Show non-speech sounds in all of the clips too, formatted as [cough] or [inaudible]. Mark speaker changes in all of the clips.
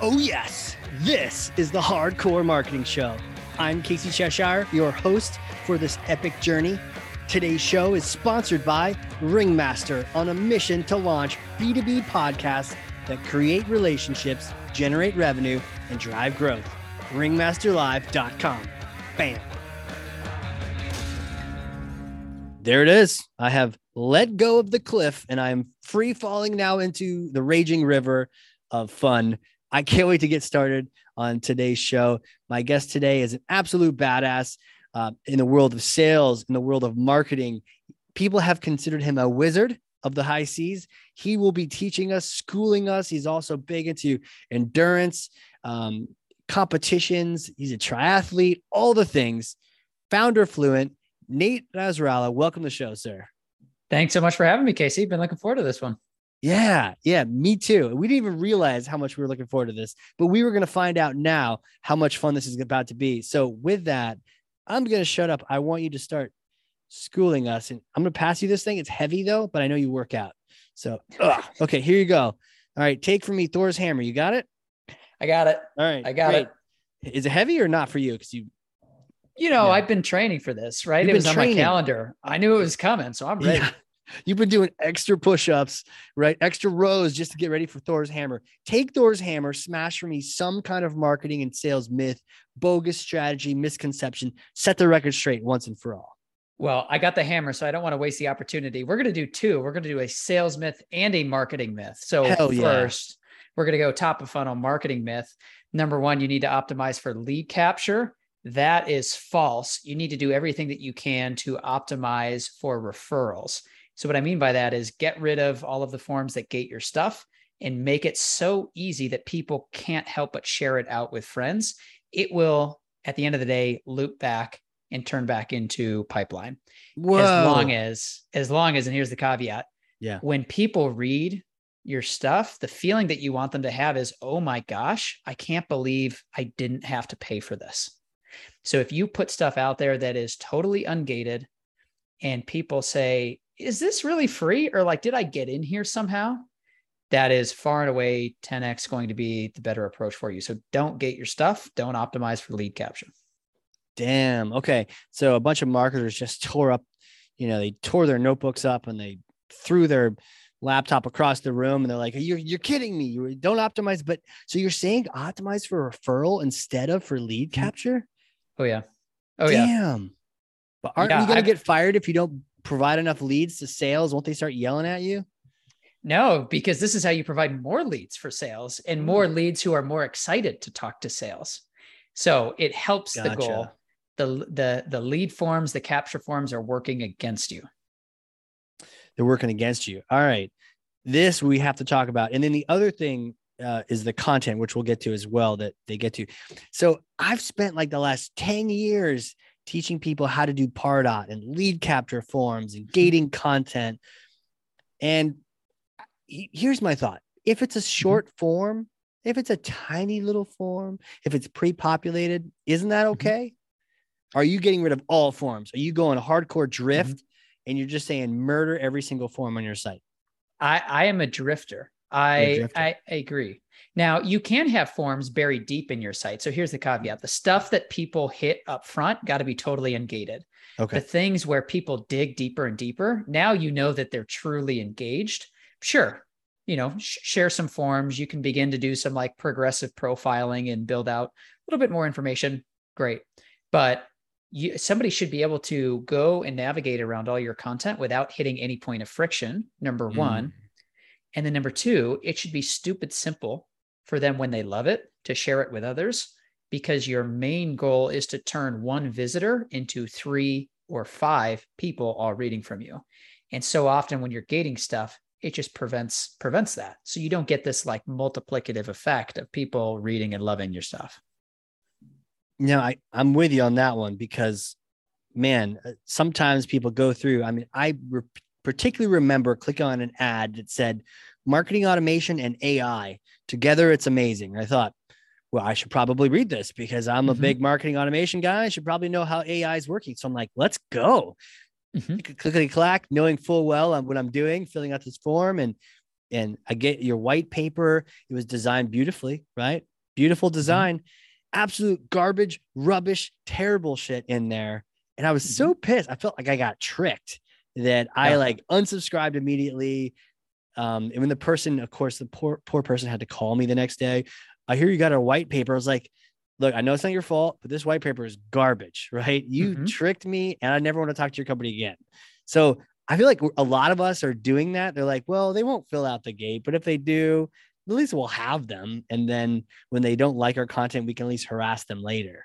Speaker 1: Oh, yes, this is the Hard Corps Marketing Show. I'm Casey Cheshire, your host for this epic journey. Today's show is sponsored by Ringmaster on a mission to launch B2B podcasts that create relationships, generate revenue, and drive growth. Ringmasterlive.com. Bam. There it is. I have let go of the cliff and I'm free falling now into the raging river of fun. I can't wait to get started on today's show. My guest today is an absolute badass uh, in the world of sales, in the world of marketing. People have considered him a wizard of the high seas. He will be teaching us, schooling us. He's also big into endurance, um, competitions. He's a triathlete, all the things. Founder Fluint, Nate Nasralla. Welcome to the show, sir.
Speaker 2: Thanks so much for having me, Casey. Been looking forward to this one.
Speaker 1: Yeah, yeah, me too. We didn't even realize how much we were looking forward to this, but we were going to find out now how much fun this is about to be. So, with that, I'm going to shut up. I want you to start schooling us, and I'm going to pass you this thing. It's heavy though, but I know you work out. So, ugh. okay, here you go. All right, take from me Thor's hammer. You got it?
Speaker 2: I got it.
Speaker 1: All right,
Speaker 2: I got
Speaker 1: great.
Speaker 2: it.
Speaker 1: Is it heavy or not for you? Because you,
Speaker 2: You know,
Speaker 1: Yeah.
Speaker 2: I've been training for this, right?
Speaker 1: You've
Speaker 2: it was on my calendar. I knew it was coming, so I'm ready.
Speaker 1: Yeah. You've been doing extra push-ups, right? Extra rows just to get ready for Thor's hammer. Take Thor's hammer, smash for me some kind of marketing and sales myth, bogus strategy, misconception. Set the record straight once and for all.
Speaker 2: Well, I got the hammer, so I don't want to waste the opportunity. We're going to do two. We're going to do a sales myth and a marketing myth. So,
Speaker 1: Hell yeah.
Speaker 2: first, we're going to go top of funnel marketing myth. Number one, you need to optimize for lead capture. That is false. You need to do everything that you can to optimize for referrals. So, what I mean by that is get rid of all of the forms that gate your stuff and make it so easy that people can't help but share it out with friends. It will, at the end of the day, loop back and turn back into pipeline
Speaker 1: Whoa.
Speaker 2: as long as as long as and here's the caveat
Speaker 1: Yeah.
Speaker 2: when people read your stuff the feeling that you want them to have is oh my gosh i can't believe i didn't have to pay for this so if you put stuff out there that is totally ungated and people say is this really free or like did i get in here somehow that is far and away 10x going to be the better approach for you so don't gate your stuff don't optimize for lead capture
Speaker 1: Damn. Okay. So a bunch of marketers just tore up, you know, they tore their notebooks up and they threw their laptop across the room and they're like, you're, you're kidding me. You don't optimize. But so you're saying optimize for referral instead of for lead
Speaker 2: Mhm.
Speaker 1: capture?
Speaker 2: oh yeah oh yeah
Speaker 1: Damn. But aren't
Speaker 2: Yeah,
Speaker 1: you going to
Speaker 2: I've-
Speaker 1: get fired if you don't provide enough leads to sales? Won't they start yelling at you?
Speaker 2: No, because this is how you provide more leads for sales and more leads who are more excited to talk to sales. So it helps the goal. The the the lead forms, the capture forms are working against you.
Speaker 1: They're working against you. All right. This we have to talk about. And then the other thing uh, is the content, which we'll get to as well, that they get to. So I've spent like the last 10 years teaching people how to do Pardot and lead capture forms and gating [laughs] content. And here's my thought if it's a mm-hmm. short form, if it's a tiny little form, if it's pre populated, isn't that mm-hmm. okay? Are you getting rid of all forms? Are you going hardcore mm-hmm. drift and you're just saying murder every single form on your site?
Speaker 2: I I am a drifter.
Speaker 1: You're a
Speaker 2: I,
Speaker 1: drifter.
Speaker 2: I I agree. Now you can have forms buried deep in your site. So here's the caveat: the stuff that people hit up front got to be totally ungated.
Speaker 1: Okay.
Speaker 2: the things where people dig deeper and deeper now you know that they're truly engaged sure you know sh- share some forms you can begin to do some like progressive profiling and build out a little bit more information great but you, somebody should be able to go and navigate around all your content without hitting any point of friction number
Speaker 1: Mm.
Speaker 2: one and then number two it should be stupid simple for them when they love it to share it with others because your main goal is to turn one visitor into three or five people all reading from you. And so often when you're gating stuff, it just prevents prevents that. So you don't get this like multiplicative effect of people reading and loving your stuff.
Speaker 1: No, I, I'm with you on that one because, man, uh, sometimes people go through. I mean, I particularly remember clicking on an ad that said marketing automation and AI together, it's amazing. I thought, well, I should probably read this because I'm a
Speaker 2: Mhm.
Speaker 1: big marketing automation guy. I should probably know how AI is working. So I'm like, let's go.
Speaker 2: Mhm.
Speaker 1: Clickety clack, knowing full well what I'm doing, filling out this form. And and I get your white paper. It was designed beautifully, right? Beautiful
Speaker 2: Mm-hmm.
Speaker 1: design. Absolute garbage, rubbish, terrible shit in there. And I was
Speaker 2: Mm-hmm.
Speaker 1: so pissed. I felt like I got tricked that I
Speaker 2: Yeah.
Speaker 1: like unsubscribed immediately. Um, and when the person, of course, the poor poor person had to call me the next day. I hear you got a white paper. I was like, look, I know it's not your fault, but this white paper is garbage, [laughs] right? You
Speaker 2: Mhm.
Speaker 1: tricked me, and I never want to talk to your company again. So I feel like a lot of us are doing that. They're like, well, they won't fill out the gate, but if they do, at least we'll have them. And then when they don't like our content, we can at least harass them later.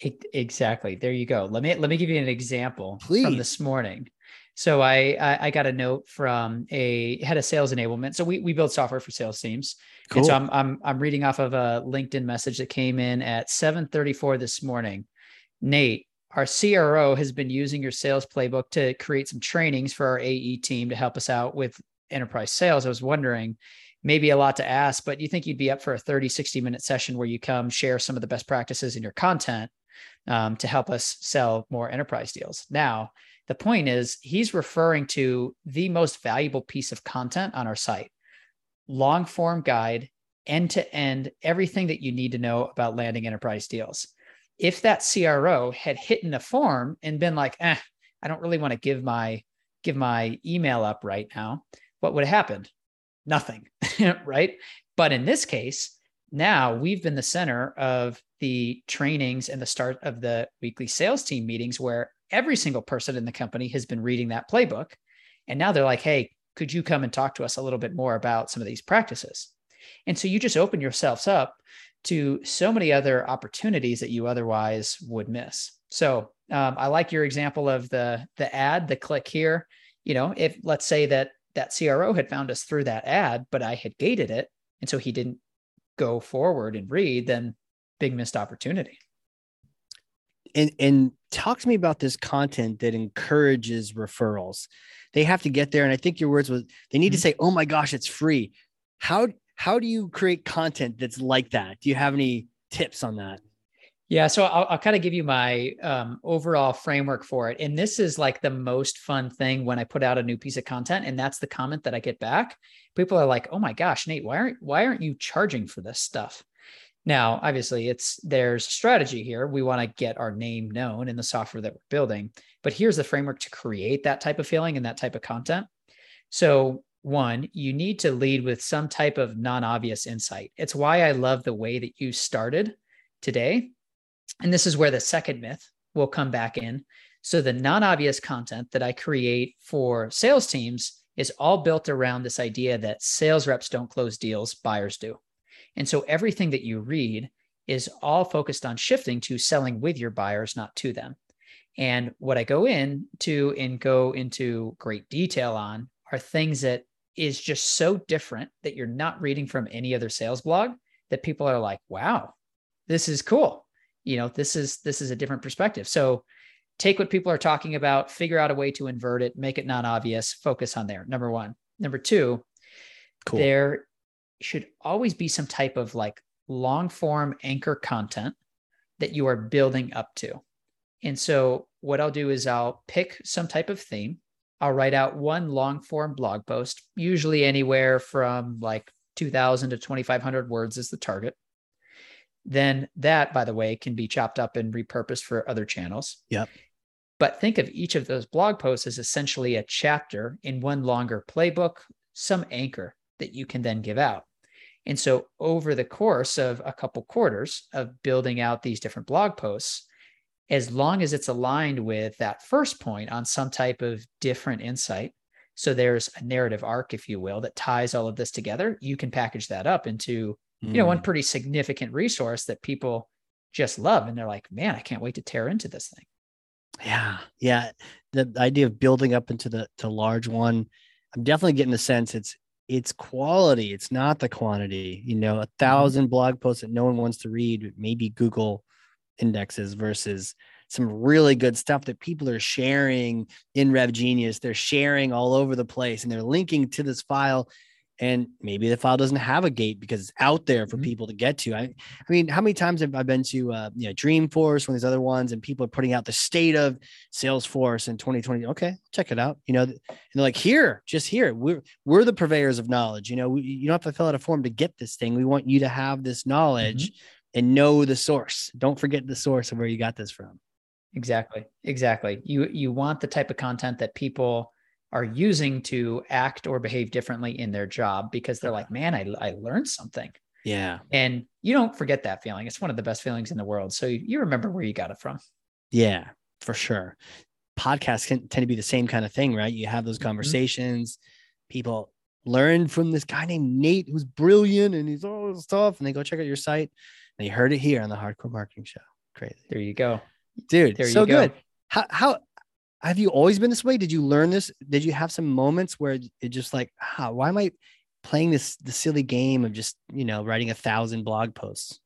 Speaker 2: Exactly. There you go. Let me let me give you an example
Speaker 1: Please.
Speaker 2: from this morning. So I, I I got a note from a head of sales enablement. So we we build software for sales teams.
Speaker 1: Cool.
Speaker 2: And so I'm I'm I'm reading off of a LinkedIn message that came in at 7:34 this morning. Nate, our CRO has been using your sales playbook to create some trainings for our AE team to help us out with enterprise sales. I was wondering, maybe a lot to ask, but you think you'd be up for a 30, 60 minute session where you come share some of the best practices in your content um, to help us sell more enterprise deals. Now, the point is, he's referring to the most valuable piece of content on our site long form guide, end to end, everything that you need to know about landing enterprise deals. If that CRO had hit in a form and been like, eh, I don't really want to give my give my email up right now, what would have happened? Nothing, [laughs] right? But in this case, now we've been the center of the trainings and the start of the weekly sales team meetings where every single person in the company has been reading that playbook. And now they're like, hey, could you come and talk to us a little bit more about some of these practices? And so you just open yourselves up to so many other opportunities that you otherwise would miss. So um, I like your example of the the ad, the click here. You know, if let's say that that CRO had found us through that ad, but I had gated it, and so he didn't go forward and read, then big missed opportunity.
Speaker 1: And and talk to me about this content that encourages referrals. They have to get there, and I think your words was they need to
Speaker 2: Mhm.
Speaker 1: say, "Oh my gosh, it's free." How how do you create content that's like that? Do you have any tips on that?
Speaker 2: Yeah, so I'll, I'll kind of give you my um, overall framework for it. And this is like the most fun thing when I put out a new piece of content, and that's the comment that I get back. People are like, "Oh my gosh, Nate, why aren't why aren't you charging for this stuff?" Now, obviously, it's there's strategy here. We want to get our name known in the software that we're building, but here's the framework to create that type of feeling and that type of content. So one, you need to lead with some type of non-obvious insight. It's why I love the way that you started today and this is where the second myth will come back in. So, the non obvious content that I create for sales teams is all built around this idea that sales reps don't close deals, buyers do. And so, everything that you read is all focused on shifting to selling with your buyers, not to them. And what I go into and go into great detail on are things that is just so different that you're not reading from any other sales blog that people are like, wow, this is cool you know this is this is a different perspective so take what people are talking about figure out a way to invert it make it non-obvious focus on there number one number two
Speaker 1: Cool.
Speaker 2: there should always be some type of like long form anchor content that you are building up to and so what i'll do is i'll pick some type of theme i'll write out one long form blog post usually anywhere from like 2000 to 2500 words is the target then that, by the way, can be chopped up and repurposed for other channels.
Speaker 1: Yep.
Speaker 2: But think of each of those blog posts as essentially a chapter in one longer playbook, some anchor that you can then give out. And so, over the course of a couple quarters of building out these different blog posts, as long as it's aligned with that first point on some type of different insight, so there's a narrative arc, if you will, that ties all of this together, you can package that up into you know, one
Speaker 1: Mm.
Speaker 2: pretty significant resource that people just love. And they're like, man, I can't wait to tear into this thing.
Speaker 1: Yeah, yeah. The idea of building up into the to large one, I'm definitely getting the sense it's it's quality, it's not the quantity. You know, a mm-hmm. thousand blog posts that no one wants to read, maybe Google indexes versus some really good stuff that people are sharing in RevGenius. They're sharing all over the place and they're linking to this file. And maybe the file doesn't have a gate because it's out there for
Speaker 2: Mhm.
Speaker 1: people to get to. I, I mean, how many times have I been to uh, you know Dreamforce, one of these other ones, and people are putting out the state of Salesforce in 2020? Okay, check it out. You know, and they're like, here, just here, we're we're the purveyors of knowledge. You know, we, you don't have to fill out a form to get this thing. We want you to have this knowledge and know the source. Don't forget the source of where you got this from.
Speaker 2: Exactly. Exactly. You you want the type of content that people are using to act or behave differently in their job because they're like, man, I, I learned something.
Speaker 1: Yeah,
Speaker 2: And you don't forget that feeling. It's one of the best feelings in the world. So you, you remember where you got it from.
Speaker 1: yeah, for sure. Podcasts can tend to be the same kind of thing, right? You have those
Speaker 2: Mhm.
Speaker 1: conversations. People learn from this guy named Nate who's brilliant and he's all this stuff, and they go check out your site. They heard it here on the Hard Corps Marketing Show. Crazy,
Speaker 2: There you go.
Speaker 1: dude.
Speaker 2: There
Speaker 1: so
Speaker 2: you go.
Speaker 1: good. How how have you always been this way? Did you learn this? Did you have some moments where it just like, ah, why am I playing this the silly game of just you know writing a thousand blog posts?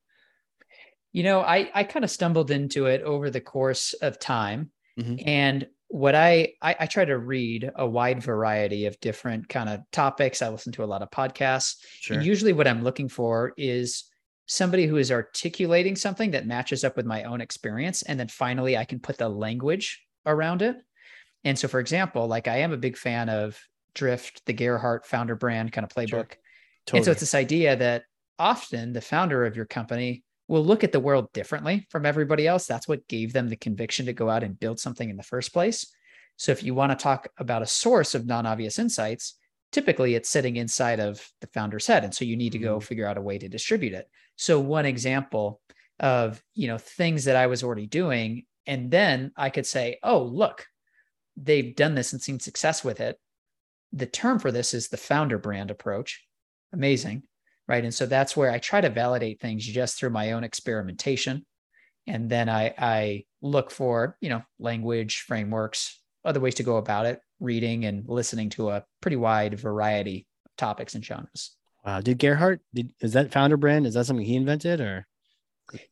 Speaker 2: You know, I I kind of stumbled into it over the course of time,
Speaker 1: Mhm.
Speaker 2: and what I, I I try to read a wide variety of different kind of topics. I listen to a lot of podcasts,
Speaker 1: Sure.
Speaker 2: and usually what I'm looking for is somebody who is articulating something that matches up with my own experience, and then finally I can put the language around it. And so, for example, like I am a big fan of Drift, the Gerhardt founder brand kind of playbook. And so it's this idea that often the founder of your company will look at the world differently from everybody else. That's what gave them the conviction to go out and build something in the first place. So if you want to talk about a source of non-obvious insights, typically it's sitting inside of the founder's head. And so you need to go mm-hmm. figure out a way to distribute it. So one example of, you know, things that I was already doing, and then I could say, oh, look, they've done this and seen success with it. The term for this is the founder brand approach. Amazing. Right. And so that's where I try to validate things just through my own experimentation. And then I, I look for, you know, language, frameworks, other ways to go about it, reading and listening to a pretty wide variety of topics and genres.
Speaker 1: Wow. Did Gerhardt, did, is that founder brand? Is that something he invented or?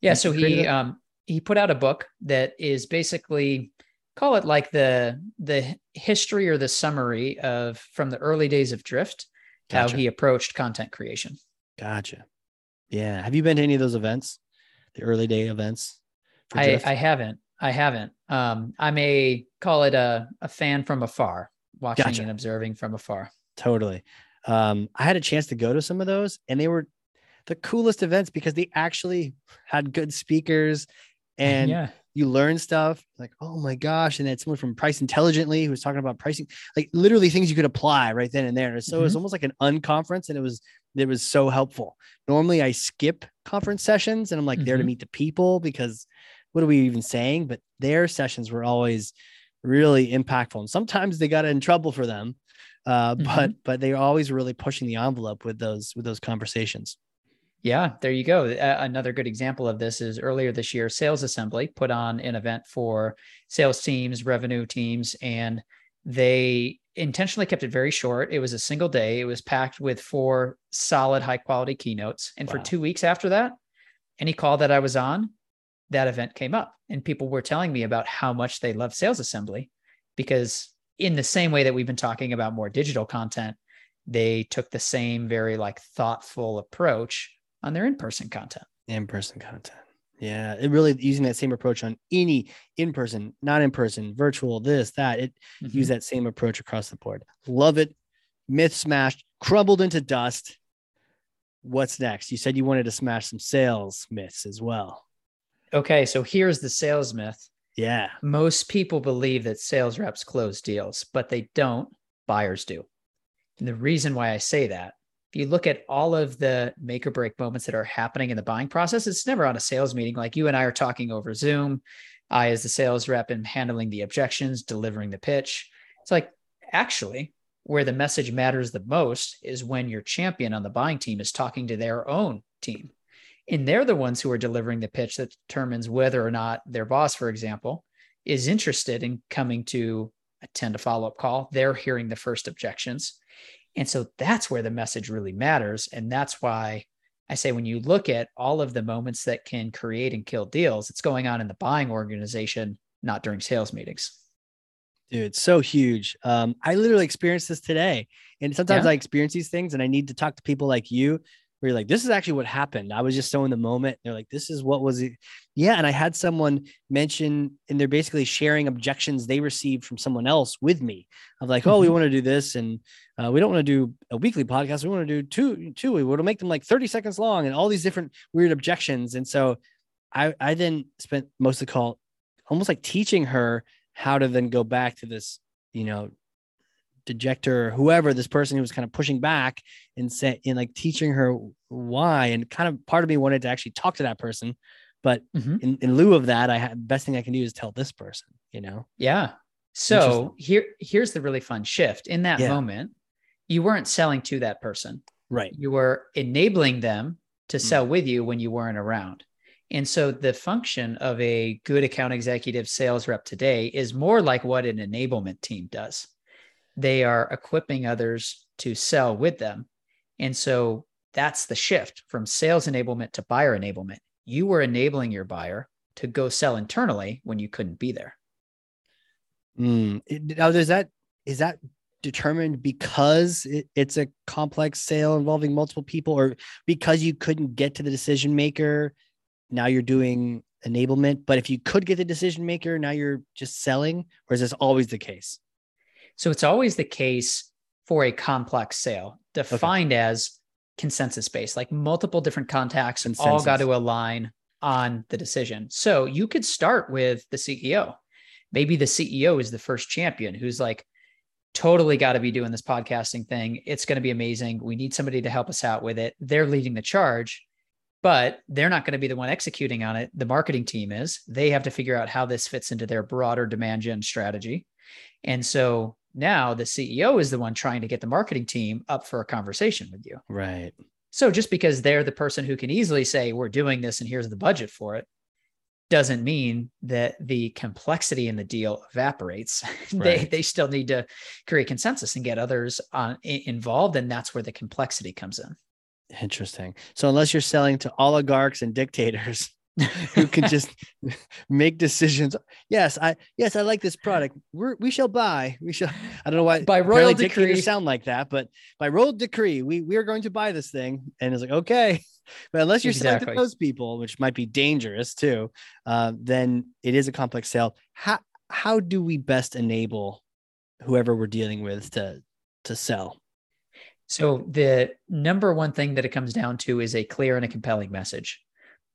Speaker 2: Yeah. So he, um, he put out a book that is basically call it like the the history or the summary of from the early days of drift
Speaker 1: Gotcha.
Speaker 2: how he approached content creation
Speaker 1: Gotcha. Yeah. Have you been to any of those events? The early day events? for
Speaker 2: I,
Speaker 1: Drift?
Speaker 2: I haven't i haven't um i'm a call it a, a fan from afar watching
Speaker 1: Gotcha.
Speaker 2: and observing from afar
Speaker 1: totally. Um, I had a chance to go to some of those and they were the coolest events because they actually had good speakers [laughs] and
Speaker 2: yeah
Speaker 1: you learn stuff like, oh my gosh. And then someone from Price Intelligently who was talking about pricing, like literally things you could apply right then and there. And so it was almost like an unconference and it was, it was so helpful. Normally I skip conference sessions and I'm like there to
Speaker 2: Mhm.
Speaker 1: meet the people because what are we even saying? But their sessions were always really impactful. And sometimes they got in trouble for them. Uh, but but they're always really pushing the envelope with those with those conversations.
Speaker 2: Yeah, there you go. A- another good example of this is earlier this year, Sales Assembly put on an event for sales teams, revenue teams, and they intentionally kept it very short. It was a single day. It was packed with four solid, high quality keynotes. And for two weeks after that, any call that I was on, that event came up, and people were telling me about how much they love Sales Assembly because, in the same way that we've been talking about more digital content, they took the same very like thoughtful approach on their in-person content.
Speaker 1: in-person content yeah it really using that same approach on any in-person not in-person virtual this that it
Speaker 2: Mm-hmm.
Speaker 1: use that same approach across the board love it myth smashed crumbled into dust what's next you said you wanted to smash some sales myths as well
Speaker 2: Okay, so here's the sales myth.
Speaker 1: yeah
Speaker 2: Most people believe that sales reps close deals, but they don't. Buyers do. And the reason why I say that, if you look at all of the make or break moments that are happening in the buying process, it's never on a sales meeting. Like you and I are talking over Zoom. I, as the sales rep, am handling the objections, delivering the pitch. It's like actually where the message matters the most is when your champion on the buying team is talking to their own team. And they're the ones who are delivering the pitch that determines whether or not their boss, for example, is interested in coming to attend a follow up call. They're hearing the first objections. And so that's where the message really matters. And that's why I say when you look at all of the moments that can create and kill deals, it's going on in the buying organization, not during sales meetings.
Speaker 1: Dude, it's so huge. Um, I literally experienced this today. And sometimes
Speaker 2: Yeah.
Speaker 1: I experience these things and I need to talk to people like you where you're like, this is actually what happened. I was just so in the moment. They're like, this is what was it. Yeah. And I had someone mention, and they're basically sharing objections they received from someone else with me of like, oh, we
Speaker 2: Mhm.
Speaker 1: want to do this. And uh, we don't want to do a weekly podcast. We want to do two, two. We want to make them like 30 seconds long and all these different weird objections. And so I, I then spent most of the call almost like teaching her how to then go back to this, you know, dejector or whoever this person who was kind of pushing back and said and like teaching her why and kind of part of me wanted to actually talk to that person but
Speaker 2: Mhm.
Speaker 1: in, in lieu of that i had best thing i can do is tell this person you know
Speaker 2: Yeah. So here, here's the really fun shift. In that
Speaker 1: Yeah.
Speaker 2: moment, you weren't selling to that person.
Speaker 1: right
Speaker 2: You were enabling them to
Speaker 1: Mm.
Speaker 2: sell with you when you weren't around. And so the function of a good account executive sales rep today is more like what an enablement team does. They are equipping others to sell with them. And so that's the shift from sales enablement to buyer enablement. You were enabling your buyer to go sell internally when you couldn't be there.
Speaker 1: Mm. Now, does that is that determined because it, it's a complex sale involving multiple people, or because you couldn't get to the decision maker? Now you're doing enablement, but if you could get the decision maker, now you're just selling, or is this always the case?
Speaker 2: So it's always the case for a complex sale, defined as consensus based, like multiple different contacts and all got to align on the decision. So you could start with the CEO. Maybe the CEO is the first champion who's like, totally got to be doing this podcasting thing. It's going to be amazing. We need somebody to help us out with it. They're leading the charge, but they're not going to be the one executing on it. The marketing team is. They have to figure out how this fits into their broader demand gen strategy. And so now the CEO is the one trying to get the marketing team up for a conversation with you.
Speaker 1: Right.
Speaker 2: So just because they're the person who can easily say, we're doing this and here's the budget for it, doesn't mean that the complexity in the deal evaporates. [laughs] they,
Speaker 1: Right.
Speaker 2: they still need to create consensus and get others uh, on, involved. And that's where the complexity comes in.
Speaker 1: Interesting. So unless you're selling to oligarchs and dictators who can [laughs] just make decisions, yes, I yes I like this product. We're, we shall buy. We shall. I don't know why
Speaker 2: By royal decree.
Speaker 1: sound like that, but by royal decree, we we are going to buy this thing, and it's like okay. [laughs] But unless you're selling
Speaker 2: Exactly.
Speaker 1: to those people, which might be dangerous too, uh, then it is a complex sale. How how do we best enable whoever we're dealing with to to sell?
Speaker 2: So the number one thing that it comes down to is a clear and a compelling message.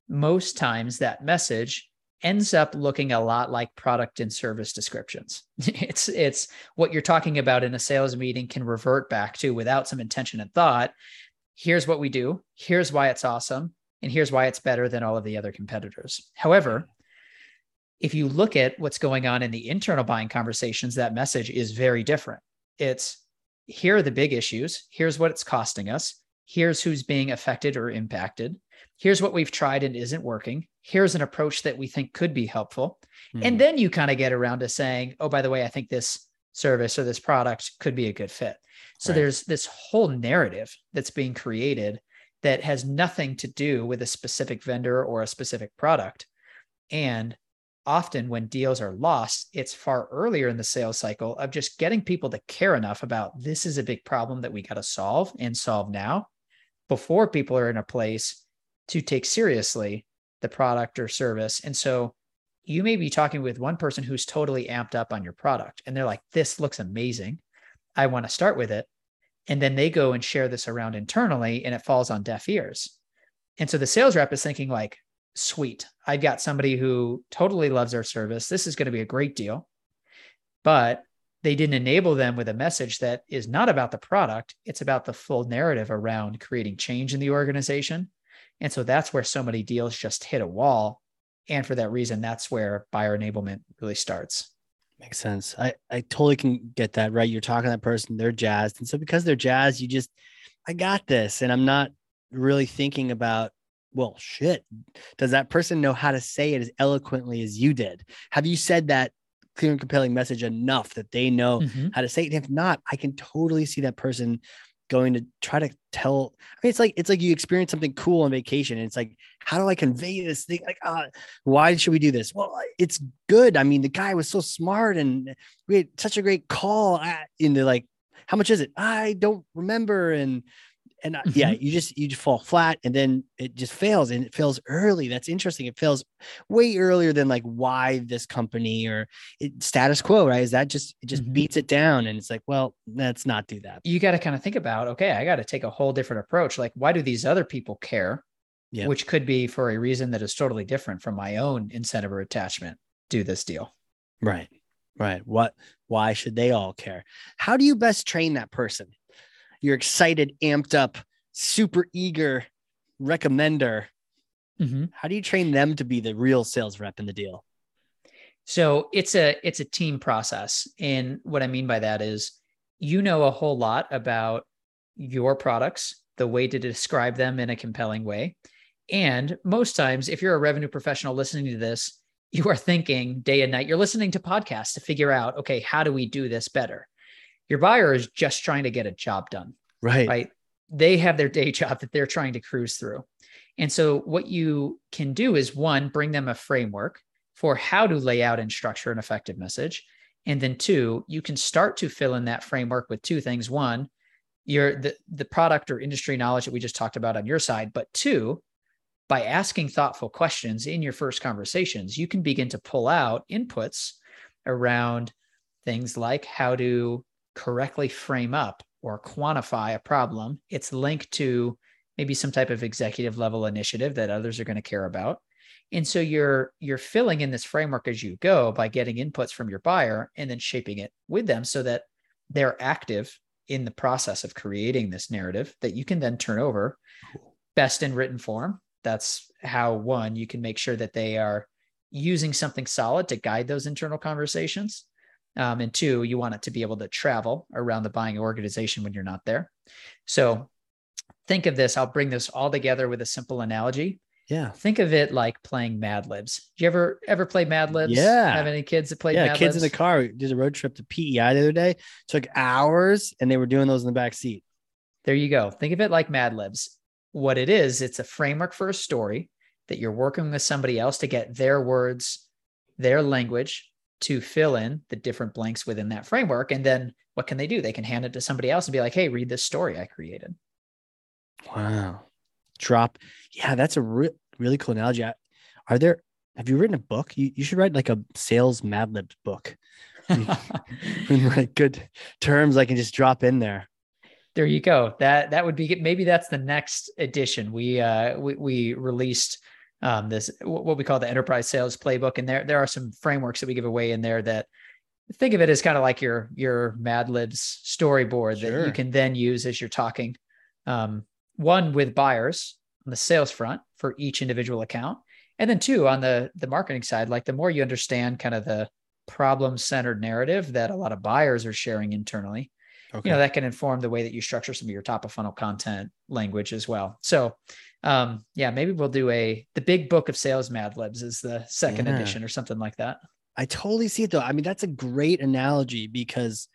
Speaker 2: Most times that message ends up looking a lot like product and service descriptions. [laughs] It's it's what you're talking about in a sales meeting can revert back to without some intention and thought. Here's what we do, here's why it's awesome, and here's why it's better than all of the other competitors. However, if you look at what's going on in the internal buying conversations, that message is very different. It's here are the big issues. Here's what it's costing us. Here's who's being affected or impacted. Here's what we've tried and isn't working. Here's an approach that we think could be helpful.
Speaker 1: Hmm.
Speaker 2: And then you kind of get around to saying, oh, by the way, I think this service or this product could be a good fit. So
Speaker 1: Right.
Speaker 2: there's this whole narrative that's being created that has nothing to do with a specific vendor or a specific product. And often when deals are lost, it's far earlier in the sales cycle of just getting people to care enough about this is a big problem that we got to solve and solve now before people are in a place to take seriously the product or service. And so you may be talking with one person who's totally amped up on your product and they're like, this looks amazing. I want to start with it. And then they go and share this around internally and it falls on deaf ears. And so the sales rep is thinking, like, sweet, I've got somebody who totally loves our service. This is going to be a great deal. But they didn't enable them with a message that is not about the product, it's about the full narrative around creating change in the organization. And so that's where so many deals just hit a wall. And for that reason, that's where buyer enablement really starts.
Speaker 1: Makes sense. I, I totally can get that, right? You're talking to that person, they're jazzed. And so because they're jazzed, you just, I got this. And I'm not really thinking about, well, shit, does that person know how to say it as eloquently as you did? Have you said that clear and compelling message enough that they know
Speaker 2: Mhm.
Speaker 1: how to say it? And if not, I can totally see that person going to try to tell I mean it's like it's like you experience something cool on vacation and it's like how do I convey this thing? Like uh, why should we do this? Well it's good. I mean the guy was so smart and we had such a great call in the like how much is it? I don't remember. And and mm-hmm. yeah you just you just fall flat and then it just fails and it fails early. That's interesting. It fails way earlier than like why this company or it, status quo right? Is that just it just mm-hmm. beats it down and it's like well let's not do that.
Speaker 2: You got to kind of think about okay i got to take a whole different approach. Like why do these other people care? Yeah. which could be for a reason that is totally different from my own incentive or attachment do this deal.
Speaker 1: Right right. What why should they all care? How do you best train that person you're excited, amped up, super eager recommender. Mm-hmm. How do you train them to be the real sales rep in the deal?
Speaker 2: So it's a it's a team process. And what I mean by that is you know a whole lot about your products, the way to describe them in a compelling way. And most times, if you're a revenue professional listening to this, [laughs] you are thinking day and night, you're listening to podcasts to figure out, okay, how do we do this better? Your buyer is just trying to get a job done.
Speaker 1: Right.
Speaker 2: Right. They have their day [laughs] job that they're trying to cruise through. And so what you can do is one, bring them a framework for how to lay out and structure an effective message. And then two, you can start to fill in that framework with two things. One, your the, the product or industry knowledge that we just talked about on your side, but two, by asking thoughtful questions in your first conversations, you can begin to pull out inputs around things like how to correctly frame up or quantify a problem, it's linked to maybe some type of executive level initiative that others are going to care about. And so you're you're filling in this framework as you go by getting inputs from your buyer and then shaping it with them so that they're active in the process of creating this narrative that you can then turn over best in written form. That's how one you can make sure that they are using something solid to guide those internal conversations um, and two, you want it to be able to travel around the buying organization when you're not there. So think of this. I'll bring this all together with a simple analogy.
Speaker 1: Yeah.
Speaker 2: Think of it like playing Mad Libs. Do you ever ever play Mad Libs?
Speaker 1: Yeah.
Speaker 2: Have any kids that played
Speaker 1: yeah,
Speaker 2: Mad
Speaker 1: kids
Speaker 2: Libs?
Speaker 1: in the car. We did a road trip to PEI the other day. Took hours and they were doing those in the back seat.
Speaker 2: There you go. Think of it like Mad Libs. What it is, it's a framework for a story that you're working with somebody else to get their words, their language, to fill in the different blanks within that framework. And then what can they do? They can hand it to somebody else and be like, hey, read this story I created.
Speaker 1: Wow. Drop. Yeah, that's a re- really cool analogy. Are there, have you written a book? You, you should write like a sales Mad Libs book. [laughs] [laughs] in like good terms, I can just drop in there.
Speaker 2: There you go. That that would be maybe that's the next edition. We uh we, we released um, this what we call the enterprise sales playbook, and there there are some frameworks that we give away in there that think of it as kind of like your your Mad Libs storyboard sure. that you can then use as you're talking. Um, one with buyers on the sales front for each individual account, and then two on the the marketing side. Like the more you understand kind of the problem centered narrative that a lot of buyers are sharing internally, okay. you know that can inform the way that you structure some of your top of funnel content language as well. So um, yeah, maybe we'll do a the big book of sales Mad Libs is the second yeah. edition or something like that.
Speaker 1: I totally see it though. I mean, that's a great analogy because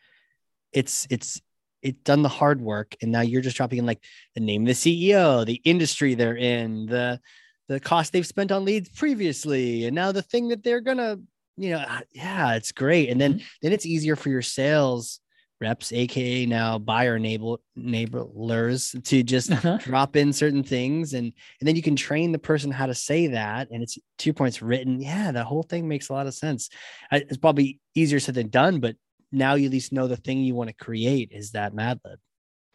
Speaker 1: it's it's it's done the hard work and now you're just dropping in like the name of the CEO, the industry they're in, the the cost they've spent on leads previously, and now the thing that they're gonna, you know, yeah, it's great. And then mm-hmm. then it's easier for your sales reps, aka now buyer enable enablers, to just uh-huh. drop in certain things, and and then you can train the person how to say that, and it's two points written. Yeah, the whole thing makes a lot of sense. It's probably easier said than done, but now you at least know the thing you want to create is that Mad Lib.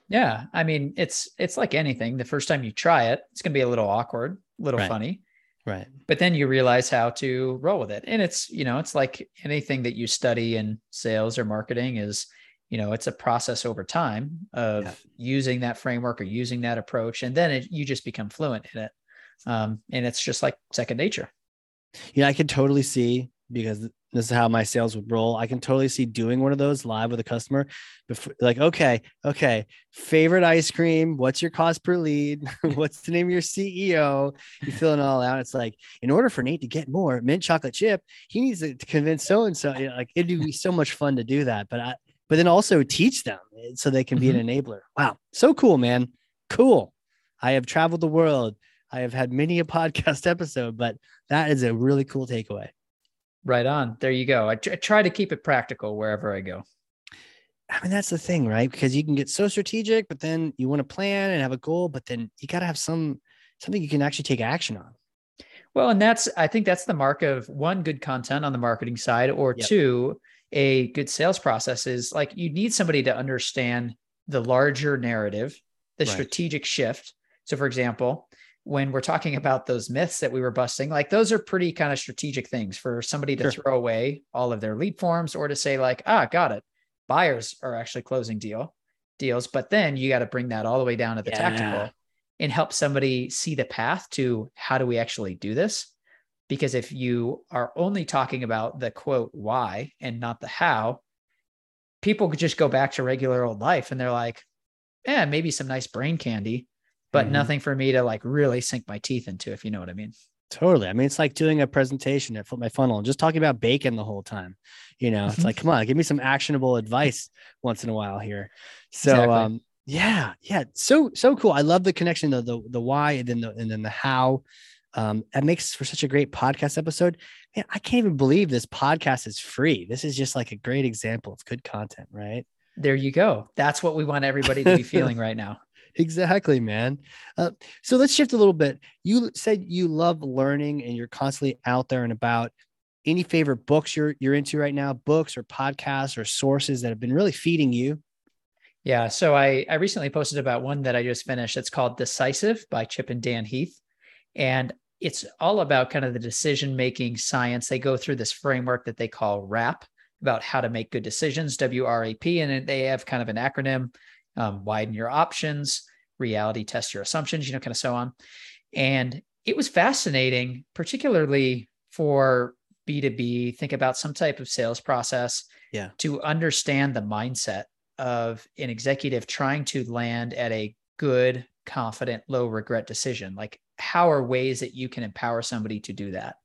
Speaker 2: Yeah, I mean it's it's like anything. The first time you try it, it's gonna be a little awkward, a little
Speaker 1: right.
Speaker 2: funny.
Speaker 1: Right.
Speaker 2: But then you realize how to roll with it. And it's, you know, it's like anything that you study in sales or marketing is you know it's a process over time of yeah. using that framework or using that approach and then it, you just become fluent in it. Um, and it's just like second nature.
Speaker 1: You know i can totally see because this is how my sales would roll i can totally see doing one of those live with a customer before like okay okay favorite ice cream what's your cost per lead? [laughs] What's the name of your ceo you fill it all out it's like in order for nate to get more mint chocolate chip he needs to convince so and so like it'd be so much fun to do that but i but then also teach them so they can be
Speaker 2: Mhm.
Speaker 1: an enabler. Wow. So cool, man. Cool. I have traveled the world. I have had many a [laughs] podcast episode, but that is a really cool takeaway.
Speaker 2: Right on. There you go. I, tr- I try to keep it practical wherever I go.
Speaker 1: I mean, that's the thing, right? Because you can get so strategic, but then you want to plan and have a goal, but then you got to have some something you can actually take action on.
Speaker 2: Well, and that's I think that's the mark of one good content on the marketing side, or
Speaker 1: Yep.
Speaker 2: two, a good sales process is like you need somebody to understand the larger narrative, the
Speaker 1: Right.
Speaker 2: strategic shift. So, for example, when we're talking about those myths that we were busting, like those are pretty kind of strategic things for somebody to
Speaker 1: Sure.
Speaker 2: throw away all of their lead forms or to say, like, ah, got it. Buyers are actually closing deal deals, but then you got to bring that all the way down to the
Speaker 1: Yeah.
Speaker 2: tactical and help somebody see the path to how do we actually do this? Because if you are only talking about the quote why and not the how, people could just go back to regular old life and they're like, yeah, maybe some nice brain candy, but
Speaker 1: Mhm.
Speaker 2: nothing for me to like really sink my teeth into, if you know what I mean.
Speaker 1: Totally. I mean, it's like doing a presentation at Flip My Funnel and just talking about bacon the whole time. You know, it's like, [laughs] come on, give me some actionable advice once in a while here. So,
Speaker 2: Exactly.
Speaker 1: um, yeah, yeah, so so cool. I love the connection, the the, the why, and then the and then the how. Um, that makes for such a great podcast episode. Man, I can't even believe this podcast is free. This is just like a great example of good content, right?
Speaker 2: There you go. That's what we want everybody to be [laughs] feeling right now.
Speaker 1: Exactly, man. Uh, so let's shift a little bit. You said you love learning and you're constantly out there and about. Any favorite books you're you're into right now? Books or podcasts or sources that have been really feeding you?
Speaker 2: Yeah. So I, I recently posted about one that I just finished. It's called Decisive by Chip and Dan Heath. And it's all about kind of the decision making science. They go through this framework that they call WRAP about how to make good decisions, W R A P. And they have kind of an acronym um, widen your options, reality test your assumptions, you know, kind of so on. And it was fascinating, particularly for B2B, think about some type of sales process
Speaker 1: Yeah.
Speaker 2: to understand the mindset of an executive trying to land at a good, confident, low regret decision. Like, how are ways that you can empower somebody to do that?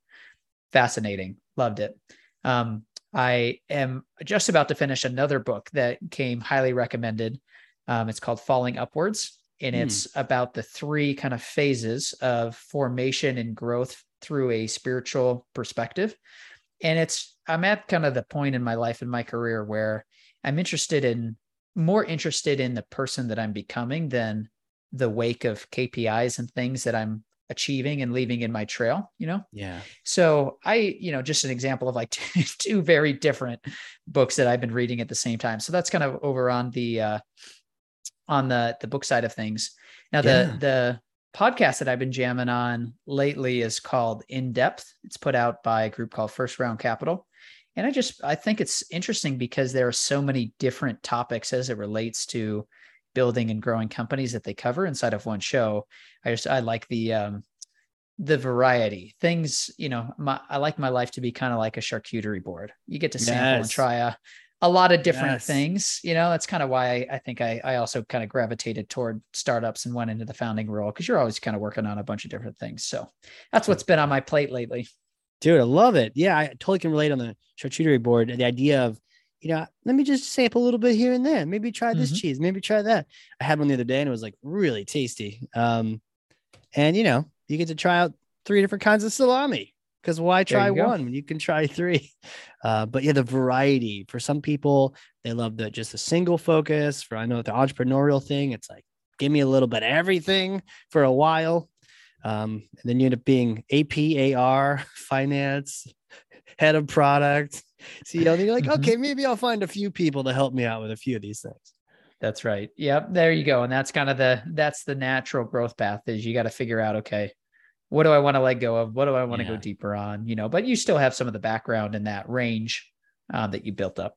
Speaker 2: Fascinating. Loved it. Um, I am just about to finish another book that came highly recommended. Um, it's called Falling Upwards, and
Speaker 1: Hmm.
Speaker 2: it's about the three kind of phases of formation and growth through a spiritual perspective. And it's, I'm at kind of the point in my life and my career where I'm interested in more interested in the person that I'm becoming than the wake of KPIs and things that I'm achieving and leaving in my trail, you know?
Speaker 1: Yeah.
Speaker 2: So I, you know, just an example of like two, [laughs] two very different books that I've been reading at the same time. So that's kind of over on the uh on the the book side of things. Now the
Speaker 1: Yeah.
Speaker 2: the podcast that I've been jamming on lately is called In Depth. It's put out by a group called First Round Capital. And I just I think it's interesting because there are so many different topics as it relates to building and growing companies that they cover inside of one show. I just I like the um the variety things you know my, i like my life to be kind of like a charcuterie board you get to sample and try a, a lot of different
Speaker 1: Yes.
Speaker 2: things you know that's kind of why I, I think I, I also kind of gravitated toward startups and went into the founding role because you're always kind of working on a bunch of different things so that's what's been on my plate lately
Speaker 1: Dude, I love it. Yeah, I totally can relate on the charcuterie board. The idea of, you know, let me just sample a little bit here and there. Maybe try this
Speaker 2: Mhm.
Speaker 1: cheese, maybe try that. I had one the other day and it was like really tasty. Um, and you know, you get to try out three different kinds of salami because why try one when you can try three? [laughs] Uh, but yeah, the variety for some people, they love the just a single focus. For I know the entrepreneurial thing, it's like give me a little bit of everything for a while. Um, and then you end up being APAR, [laughs] finance, head of product, CEO. And you're like,
Speaker 2: Mhm.
Speaker 1: okay, maybe I'll find a few people to help me out with a few of these things.
Speaker 2: that's right yep there you go and that's kind of the that's the natural growth path is you got to figure out okay what do i want to let go of what do i want to
Speaker 1: Yeah.
Speaker 2: go deeper on you know but you still have some of the background in that range uh, that you built up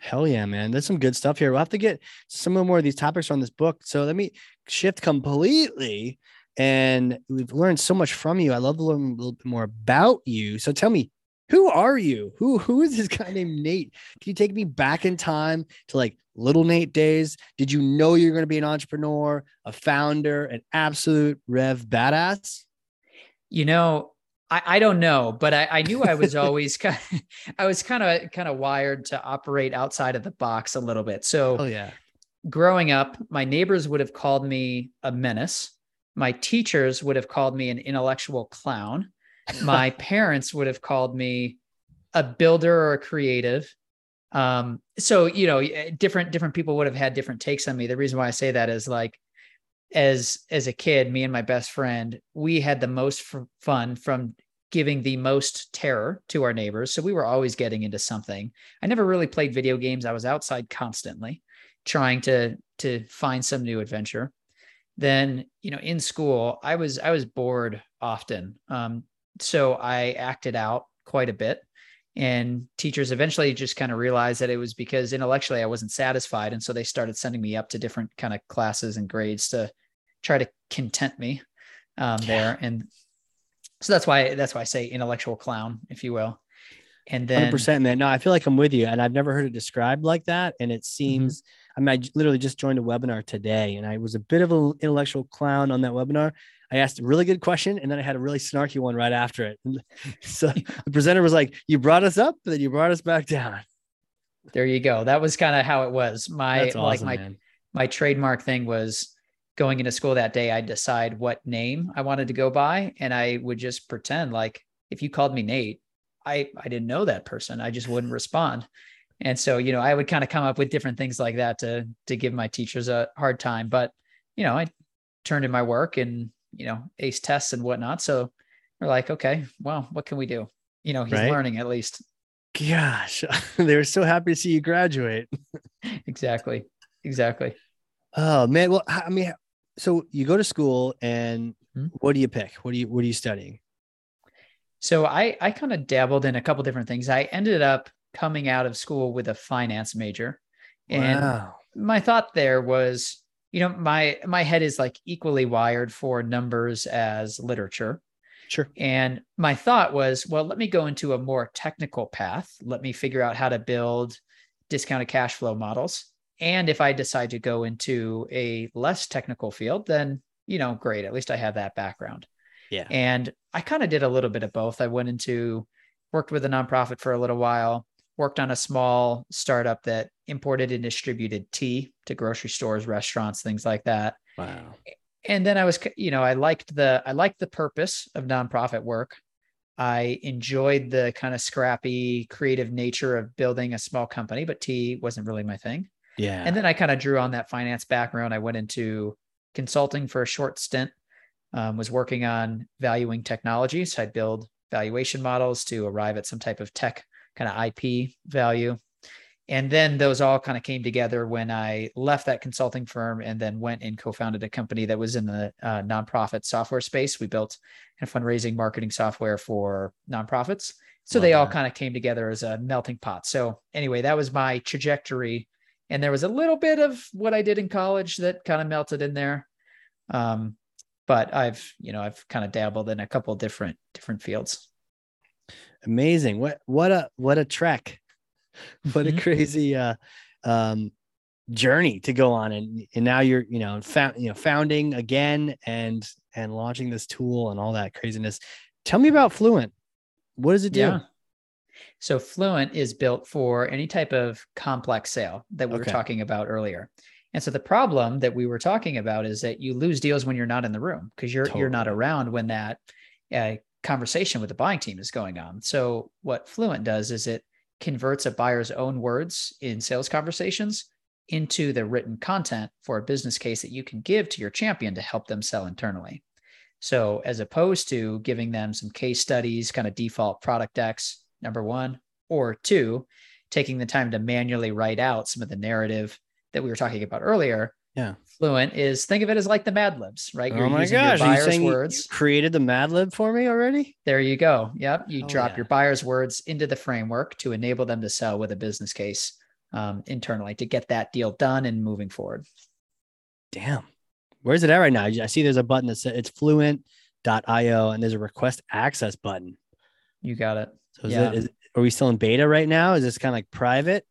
Speaker 1: Hell yeah, man. There's some good stuff here. We'll have to get some more of these topics on this book. So let me shift completely. And we've learned so much from you. I love to learn a little bit more about you. So tell me, who are you? Who who is this guy named Nate? Can you take me back in time to like little Nate days? Did you know you're going to be an entrepreneur, a founder, an absolute rev badass?
Speaker 2: you know I, I don't know, but I, I knew I was [laughs] always kind of, [laughs] I was kind of kind of wired to operate outside of the box a little bit. So
Speaker 1: Oh yeah.
Speaker 2: growing up, my neighbors would have called me a menace. My teachers would have called me an intellectual clown. My [laughs] parents would have called me a builder or a creative. Um, so you know, different different people would have had different takes on me. The reason why I say that is like, as as a kid, me and my best friend, we had the most f- fun from giving the most terror to our neighbors. So we were always getting into something. I never really played video games. I was outside constantly trying to to find some new adventure then you know in school i was i was bored often um, so i acted out quite a bit and teachers eventually just kind of realized that it was because intellectually i wasn't satisfied and so they started sending me up to different kind of classes and grades to try to content me um,
Speaker 1: Yeah.
Speaker 2: there and so that's why that's why i say intellectual clown if you will and then
Speaker 1: Hundred percent, man. No, I feel like I'm with you, and I've never heard it described like that. And it seems, I mean, I literally just joined a webinar today, and I was a bit of an intellectual clown on that webinar. I asked a really good question, and then I had a really snarky one right after it. And [laughs] so the presenter was like, "You brought us up, but then you brought us back down."
Speaker 2: there you go that was kind of how it was my
Speaker 1: That's
Speaker 2: like my
Speaker 1: man.
Speaker 2: my trademark thing was going into school that day, I'd decide what name I wanted to go by. And I would just pretend like if you called me Nate, I, I didn't know that person. I just wouldn't respond. And so, you know, I would kind of come up with different things like that to to give my teachers a hard time. But, you know, I turned in my work and, you know, ace tests and whatnot. So we're like, okay, well, what can we do? You know, he's
Speaker 1: Right.
Speaker 2: learning at least.
Speaker 1: Gosh, [laughs] they were so happy to see you graduate. [laughs]
Speaker 2: Exactly. Exactly.
Speaker 1: Oh man, well, I mean, so you go to school, and
Speaker 2: Mhm.
Speaker 1: what do you pick? What do you What are you studying?
Speaker 2: So I I kind of dabbled in a couple different things. I ended up coming out of school with a finance major. And
Speaker 1: wow.
Speaker 2: my thought there was, you know, my my head is like equally wired for numbers as literature.
Speaker 1: Sure.
Speaker 2: And my thought was, well, let me go into a more technical path. Let me figure out how to build discounted cash flow models. And if I decide to go into a less technical field, then, you know, great. At least I have that background.
Speaker 1: Yeah.
Speaker 2: And I kind of did a little bit of both. I went into worked with a nonprofit for a little while, worked on a small startup that imported and distributed tea to grocery stores, restaurants, things like that.
Speaker 1: Wow.
Speaker 2: And then I was, you know, I liked the I liked the purpose of nonprofit work. I enjoyed the kind of scrappy, creative nature of building a small company, but tea wasn't really my thing.
Speaker 1: Yeah.
Speaker 2: And then I kind of drew on that finance background. I went into consulting for a short stint, um, was working on valuing technology. So I'd build valuation models to arrive at some type of tech kind of IP value. And then those all kind of came together when I left that consulting firm and then went and co founded a company that was in the uh, nonprofit software space. We built a fundraising marketing software for nonprofits. So
Speaker 1: Love
Speaker 2: they all
Speaker 1: that.
Speaker 2: kind of came together as a melting pot. So, anyway, that was my trajectory and there was a little bit of what I did in college that kind of melted in there. Um, but I've, you know, I've kind of dabbled in a couple different different fields.
Speaker 1: Amazing. What what a what a trek. What a
Speaker 2: Mhm.
Speaker 1: crazy uh um journey to go on and and now you're you know found you know founding again and and launching this tool and all that craziness. Tell me about Fluint. What does it do?
Speaker 2: Yeah. So Fluint is built for any type of complex sale that we were talking about earlier. And so the problem that we were talking about is that you lose deals when you're not in the room because you're you're not around when that uh, conversation with the buying team is going on. So what Fluint does is it converts a buyer's own words in sales conversations into the written content for a business case that you can give to your champion to help them sell internally. So as opposed to giving them some case studies, kind of default product decks, number one, or two, taking the time to manually write out some of the narrative that we were talking about earlier.
Speaker 1: Yeah.
Speaker 2: Fluint is think of it as like the Mad Libs, right?
Speaker 1: oh my gosh,
Speaker 2: your buyer's words.
Speaker 1: created the Mad Lib for me already?
Speaker 2: There you go. Yep. You
Speaker 1: Hell
Speaker 2: drop
Speaker 1: yeah.
Speaker 2: your buyer's words into the framework to enable them to sell with a business case um, internally to get that deal done and moving forward.
Speaker 1: Damn. Where's it at right now? I see there's a button that says it's fluint.io and there's a request access button.
Speaker 2: You got it.
Speaker 1: So is
Speaker 2: Yeah.
Speaker 1: it, is, are we still in beta right now? Is this kind of like private?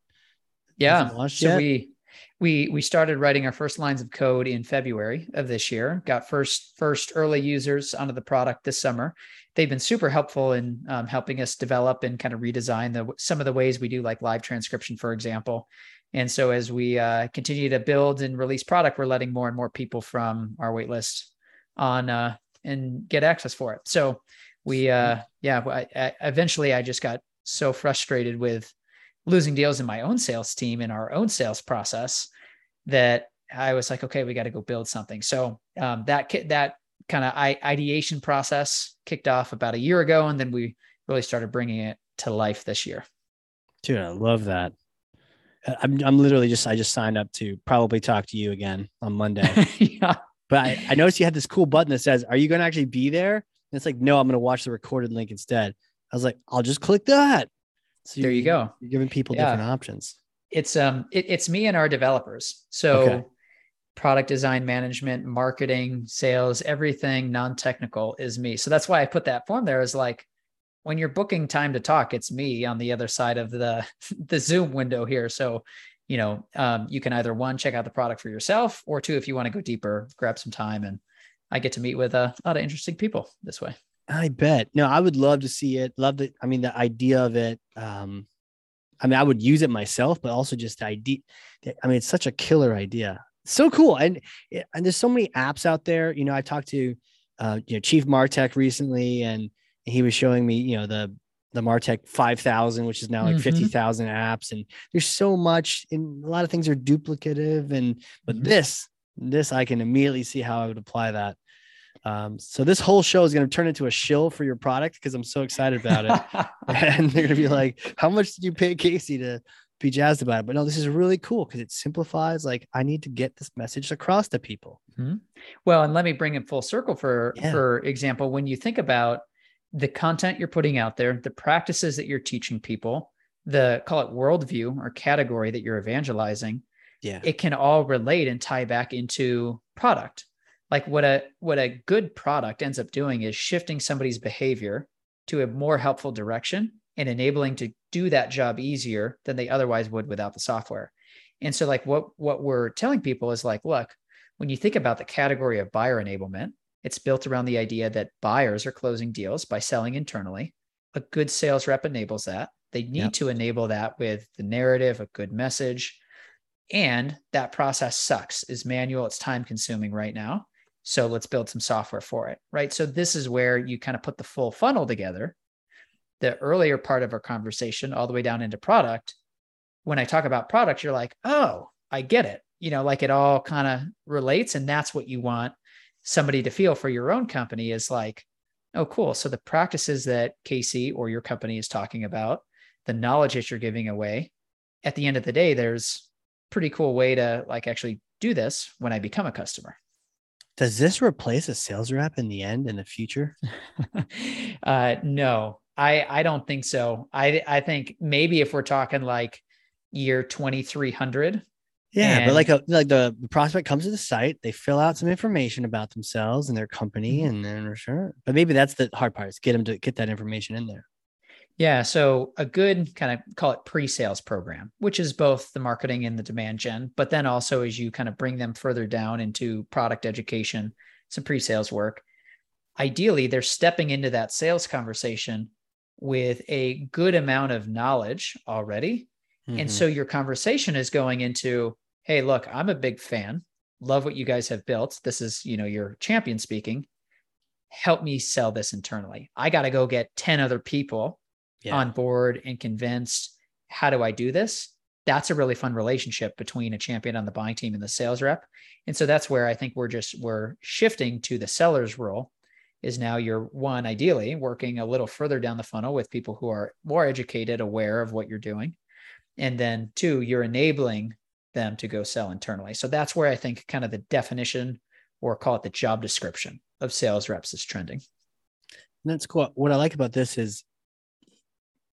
Speaker 2: Yeah. So
Speaker 1: yet?
Speaker 2: we we we started writing our first lines of code in February of this year. Got first first early users onto the product this summer. They've been super helpful in um, helping us develop and kind of redesign the some of the ways we do like live transcription, for example. And so as we uh, continue to build and release product, we're letting more and more people from our waitlist on uh, and get access for it. So we uh, yeah, I, I, eventually I just got so frustrated with losing deals in my own sales team in our own sales process that I was like, okay, we got to go build something. So um, that that kind of ideation process kicked off about a year ago, and then we really started bringing it to life this year.
Speaker 1: Dude, I love that. Uh, I'm I'm literally just I just signed up to probably talk to you again on Monday. [laughs] yeah. But I, I noticed you had this cool button that says, "Are you going to actually be there?" And it's like, "No, I'm going to watch the recorded link instead." I was like, "I'll just click that."
Speaker 2: So there you, go.
Speaker 1: You're giving people yeah. different options.
Speaker 2: It's um it, it's me and our developers. So okay. product design management, marketing, sales, everything non-technical is me. So that's why I put that form there is like when you're booking time to talk, it's me on the other side of the [laughs] the Zoom window here. So, you know, um, you can either one check out the product for yourself, or two, if you want to go deeper, grab some time, and I get to meet with a lot of interesting people this way.
Speaker 1: I bet. No, I would love to see it. Love the, I mean, the idea of it. Um, I mean, I would use it myself, but also just the idea. I mean, it's such a killer idea. So cool. And, and there's so many apps out there. You know, I talked to, uh, you know, Chief Martec recently, and he was showing me, you know, the, the Martech 5000, which is now like mm-hmm. 50,000 apps. And there's so much, and a lot of things are duplicative. And, but mm-hmm. this, this, I can immediately see how I would apply that um, so this whole show is going to turn into a shill for your product because I'm so excited about it. [laughs] and they're going to be like, "How much did you pay Casey to be jazzed about it?" But no, this is really cool because it simplifies. Like, I need to get this message across to people.
Speaker 2: Mm-hmm. Well, and let me bring it full circle for yeah. for example, when you think about the content you're putting out there, the practices that you're teaching people, the call it worldview or category that you're evangelizing,
Speaker 1: yeah,
Speaker 2: it can all relate and tie back into product like what a what a good product ends up doing is shifting somebody's behavior to a more helpful direction and enabling to do that job easier than they otherwise would without the software. And so like what what we're telling people is like look, when you think about the category of buyer enablement, it's built around the idea that buyers are closing deals by selling internally. A good sales rep enables that. They need yep. to enable that with the narrative, a good message. And that process sucks, is manual, it's time consuming right now. So let's build some software for it. Right. So this is where you kind of put the full funnel together. The earlier part of our conversation, all the way down into product. When I talk about product, you're like, oh, I get it. You know, like it all kind of relates. And that's what you want somebody to feel for your own company is like, oh, cool. So the practices that Casey or your company is talking about, the knowledge that you're giving away, at the end of the day, there's pretty cool way to like actually do this when I become a customer.
Speaker 1: Does this replace a sales rep in the end in the future? [laughs]
Speaker 2: uh, no, I I don't think so. I I think maybe if we're talking like year twenty three hundred.
Speaker 1: Yeah, and... but like a like the prospect comes to the site, they fill out some information about themselves and their company, mm-hmm. and then sure. But maybe that's the hard part is get them to get that information in there.
Speaker 2: Yeah. So a good kind of call it pre-sales program, which is both the marketing and the demand gen, but then also as you kind of bring them further down into product education, some pre-sales work. Ideally, they're stepping into that sales conversation with a good amount of knowledge already. Mm-hmm. And so your conversation is going into, hey, look, I'm a big fan. Love what you guys have built. This is, you know, your champion speaking. Help me sell this internally. I got to go get 10 other people yeah. on board and convinced how do I do this? That's a really fun relationship between a champion on the buying team and the sales rep. And so that's where I think we're just we're shifting to the seller's role is now you're one ideally working a little further down the funnel with people who are more educated, aware of what you're doing. And then two, you're enabling them to go sell internally. So that's where I think kind of the definition or call it the job description of sales reps is trending.
Speaker 1: And that's cool. What I like about this is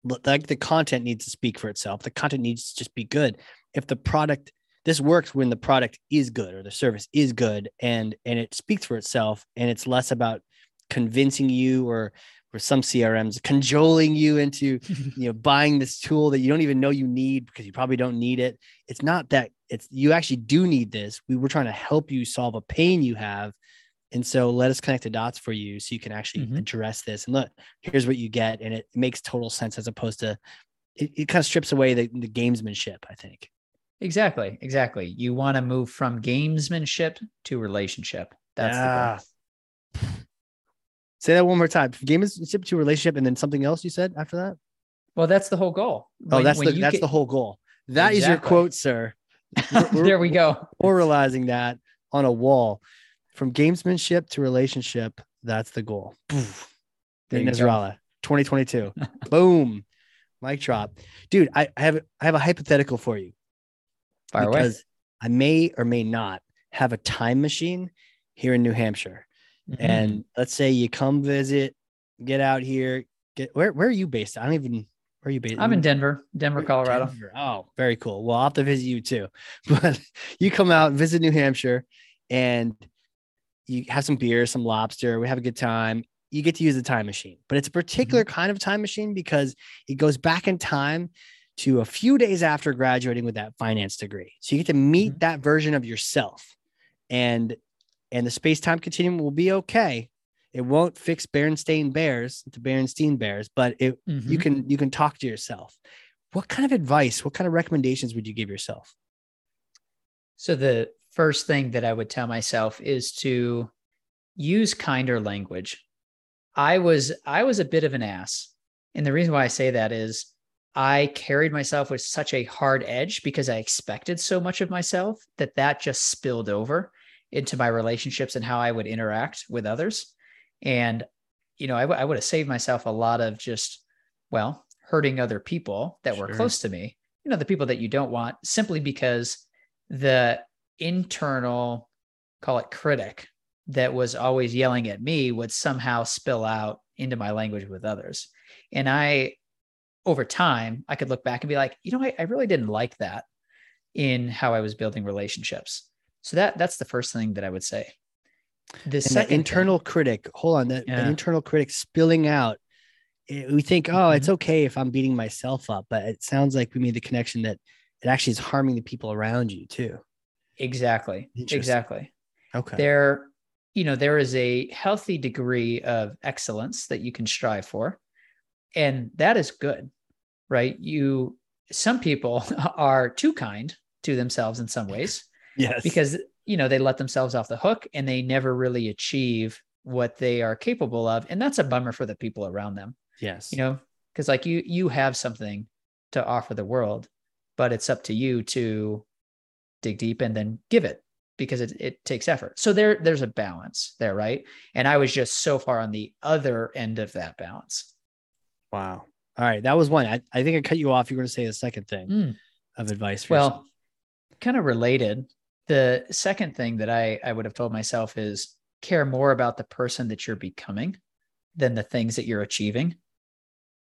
Speaker 1: like the content needs to speak for itself. The content needs to just be good. If the product this works when the product is good or the service is good and and it speaks for itself and it's less about convincing you or or some CRMs cajoling you into [laughs] you know buying this tool that you don't even know you need because you probably don't need it. It's not that it's you actually do need this. We were trying to help you solve a pain you have. And so let us connect the dots for you so you can actually
Speaker 2: Mhm.
Speaker 1: address this. And look, here's what you get. And it makes total sense as opposed to it, it kind of strips away the, the gamesmanship, I think.
Speaker 2: Exactly. Exactly. You want to move from gamesmanship to relationship. That's the goal.
Speaker 1: Say that one more time. Gamesmanship to relationship, and then something else you said after that.
Speaker 2: Well, that's the whole goal.
Speaker 1: Oh,
Speaker 2: When-
Speaker 1: that's
Speaker 2: when
Speaker 1: the that's
Speaker 2: get-
Speaker 1: the whole goal. That is your quote, sir. [laughs]
Speaker 2: There we go. [laughs]
Speaker 1: Oralizing that on a wall, from gamesmanship to relationship. That's the goal. Poof.
Speaker 2: There
Speaker 1: Nate. Nasralla, 2022. [laughs] Boom. Mic drop. Dude, I, I have I have a hypothetical for you.
Speaker 2: Fire away.
Speaker 1: I may or may not have a time machine here in New Hampshire.
Speaker 2: Mhm.
Speaker 1: And let's say you come visit, get out here, get where where are you based? I don't even where are you based?
Speaker 2: I'm in Denver, Denver,
Speaker 1: Denver.
Speaker 2: Colorado.
Speaker 1: Oh, very cool. Well, I'll have to visit you too. [laughs] But you come out, visit New Hampshire, and you have some beer, some lobster. We have a good time. You get to use the time machine, but it's a particular kind of time machine because it goes back in time to a few days after graduating with that finance degree. So you get to meet
Speaker 2: Mhm.
Speaker 1: that version of yourself, and and the space time continuum will be okay. It won't fix Berenstain Bears to Berenstein Bears, but it you
Speaker 2: Mhm.
Speaker 1: can you can talk to yourself what kind of advice what kind of recommendations would you give yourself
Speaker 2: So the first thing that I would tell myself is to use kinder language. I was I was a bit of an ass. And the reason why I say that is I carried myself with such a hard edge because I expected so much of myself that that just spilled over into my relationships and how I would interact with others. And you know, I w- I would have saved myself a lot of just well, hurting other people that were close to me. You know, the people that you don't want simply because the internal call it critic that was always yelling at me would somehow spill out into my language with others and i over time i could look back and be like you know i, I really didn't like that in how i was building relationships so that that's the first thing that i would say the second thing-
Speaker 1: internal critic hold on that, that
Speaker 2: Yeah.
Speaker 1: internal critic spilling out eh, we think oh it's
Speaker 2: Mm-hmm.
Speaker 1: okay if i'm beating myself up but it sounds like we made the connection that it actually is harming the people around you too
Speaker 2: exactly. Exactly.
Speaker 1: Okay.
Speaker 2: There you know there is a healthy degree of excellence that you can strive for and that is good right? You some people [laughs] are too kind to themselves in some ways [laughs]
Speaker 1: yes.
Speaker 2: because you know they let themselves off the hook and they never really achieve what they are capable of and that's a bummer for the people around them
Speaker 1: yes.
Speaker 2: you know? Because like you you have something to offer the world but it's up to you to dig deep and then give it because it, it takes effort. So there there's a balance there right? And i was just so far on the other end of that balance.
Speaker 1: Wow. All right. That was one. I, I think i cut you off. You were going to say the second thing
Speaker 2: Mm.
Speaker 1: of advice for yourself.
Speaker 2: well kind of related. The second thing that i i would have told myself is care more about the person that you're becoming than the things that you're achieving.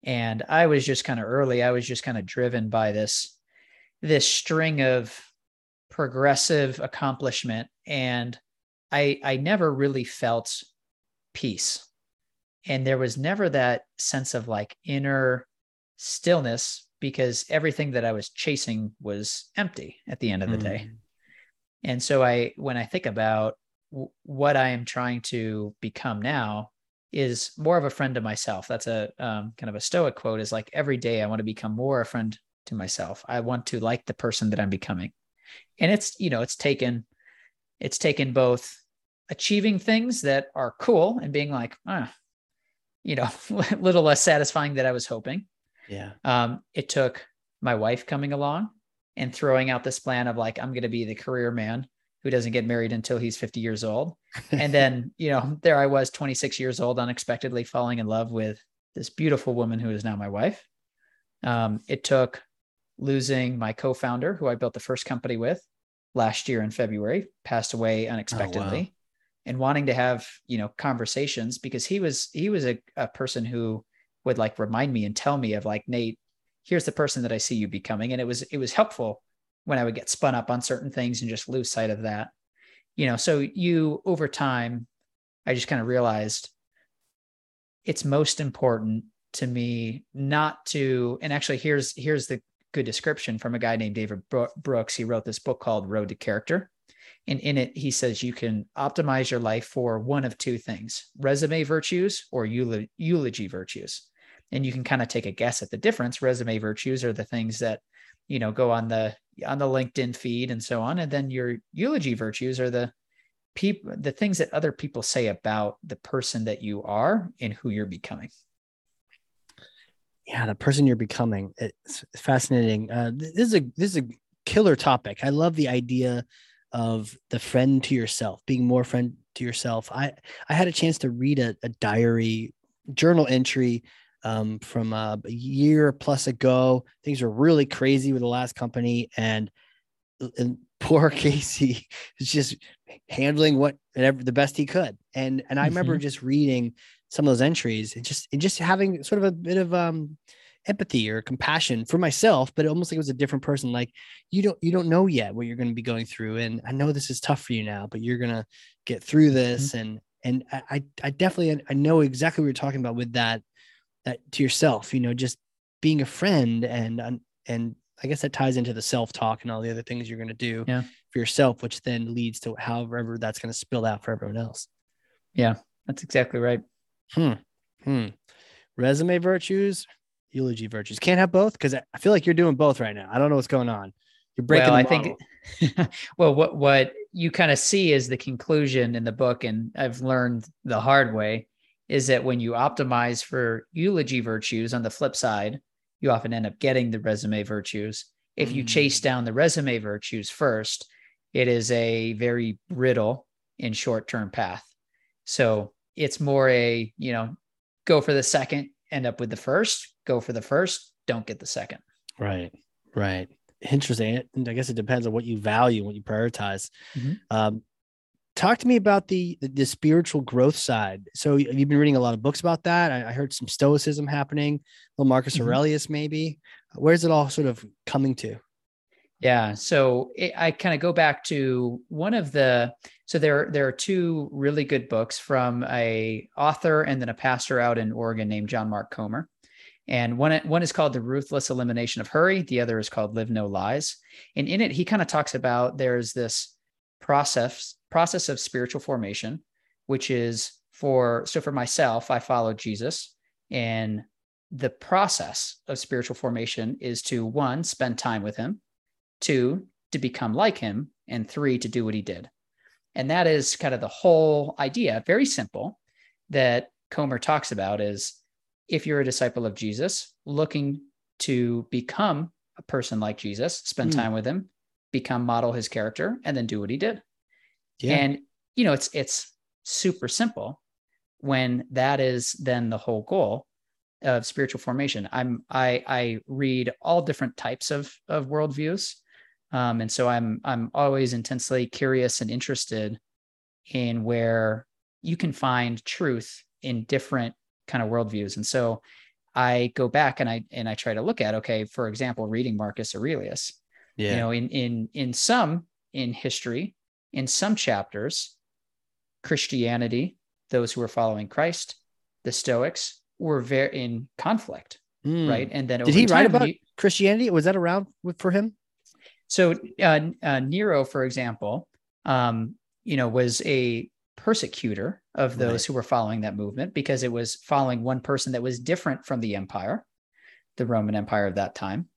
Speaker 2: And i was just kind of early i was just kind of driven by this this string of progressive accomplishment and i i never really felt peace and there was never that sense of like inner stillness because everything that i was chasing was empty at the end of the day
Speaker 1: Mm.
Speaker 2: and so I, when I think about w- what I am trying to become now, is more of a friend to myself. That's a um, kind of a stoic quote. Is like every day I want to become more a friend to myself. I want to like the person that I'm becoming, and it's you know it's taken, it's taken both achieving things that are cool and being like, ah, you know, [laughs] a little less satisfying than I was hoping,
Speaker 1: yeah.
Speaker 2: Um, it took my wife coming along and throwing out this plan of like i'm going to be the career man who doesn't get married until he's 50 years old. [laughs] And then you know there i was 26 years old unexpectedly falling in love with this beautiful woman who is now my wife. Um, it took losing my co-founder who i built the first company with last year in february passed away unexpectedly oh, and wanting to have you know conversations because he was he was a, a person who would like remind me and tell me of like nate here's the person that i see you becoming. And it was it was helpful when i would get spun up on certain things and just lose sight of that. You know so you over time i just kind of realized it's most important to me not to and actually here's here's the good description from a guy named David Brooks. He wrote this book called Road to Character. And in it, he says you can optimize your life for one of two things resume virtues or eulogy virtues. And you can kind of take a guess at the difference. Resume virtues are the things that, you know, go on the on the LinkedIn feed and so on. And then your eulogy virtues are the people the things that other people say about the person that you are and who you're becoming
Speaker 1: yeah the person you're becoming it's fascinating. Uh, this is a this is a killer topic. I love the idea of the friend to yourself being more friend to yourself. I i had a chance to read a, a diary journal entry um, from uh, a year plus ago. Things were really crazy with the last company and and [laughs] poor casey is just handling what the best he could. And and i mm-hmm. remember just reading some of those entries and just and just having sort of a bit of um empathy or compassion for myself but almost like it was a different person like you don't you don't know yet what you're going to be going through and i know this is tough for you now but you're going to get through this mm-hmm. and and i i definitely i know exactly what you're talking about with that that to yourself you know just being a friend and and i guess that ties into the self-talk and all the other things you're going to do
Speaker 2: yeah.
Speaker 1: for yourself which then leads to however that's going to spill out for everyone else
Speaker 2: yeah that's exactly right
Speaker 1: Hmm. Hmm. Resume virtues, eulogy virtues. Can't have both because I feel like you're doing both right now. I don't know what's going on. You're breaking.
Speaker 2: Well, I think. [laughs] well, what what you kind of see is the conclusion in the book, and I've learned the hard way is that when you optimize for eulogy virtues, on the flip side, you often end up getting the resume virtues. If you mm. chase down the resume virtues first, it is a very brittle and short term path. So it's more a, you know, go for the second, end up with the first, go for the first, don't get the second.
Speaker 1: Right. Right. Interesting. And I guess it depends on what you value, what you prioritize. Mm-hmm. Um, talk to me about the, the, the spiritual growth side. So you've been reading a lot of books about that. I, I heard some stoicism happening. Little Marcus mm-hmm. Aurelius, maybe. Where's it all sort of coming to?
Speaker 2: Yeah. So it, I kind of go back to one of the so there there are two really good books from a author and then a pastor out in Oregon named John Mark Comer. And one one is called The Ruthless Elimination of Hurry, the other is called Live No Lies. And in it he kind of talks about there's this process process of spiritual formation which is for so for myself I follow Jesus and the process of spiritual formation is to one spend time with him two, to become like him, and three, to do what he did. And that is kind of the whole idea, very simple, that Comer talks about is if you're a disciple of Jesus, looking to become a person like Jesus, spend mm. time with him, become model his character, and then do what he did. Yeah. And you know, it's it's super simple when that is then the whole goal of spiritual formation. I'm I I read all different types of of worldviews. Um, and so I'm I'm always intensely curious and interested in where you can find truth in different kind of worldviews. And so I go back and I and I try to look at okay, for example, reading Marcus Aurelius. Yeah. You know, in in in some in history, in some chapters, Christianity, those who were following Christ, the Stoics were very in conflict, mm. right? And then
Speaker 1: did he write about you, Christianity? Was that around with, for him?
Speaker 2: So uh, uh, Nero, for example, um, you know, was a persecutor of those right. who were following that movement because it was following one person that was different from the empire, the Roman Empire of that time.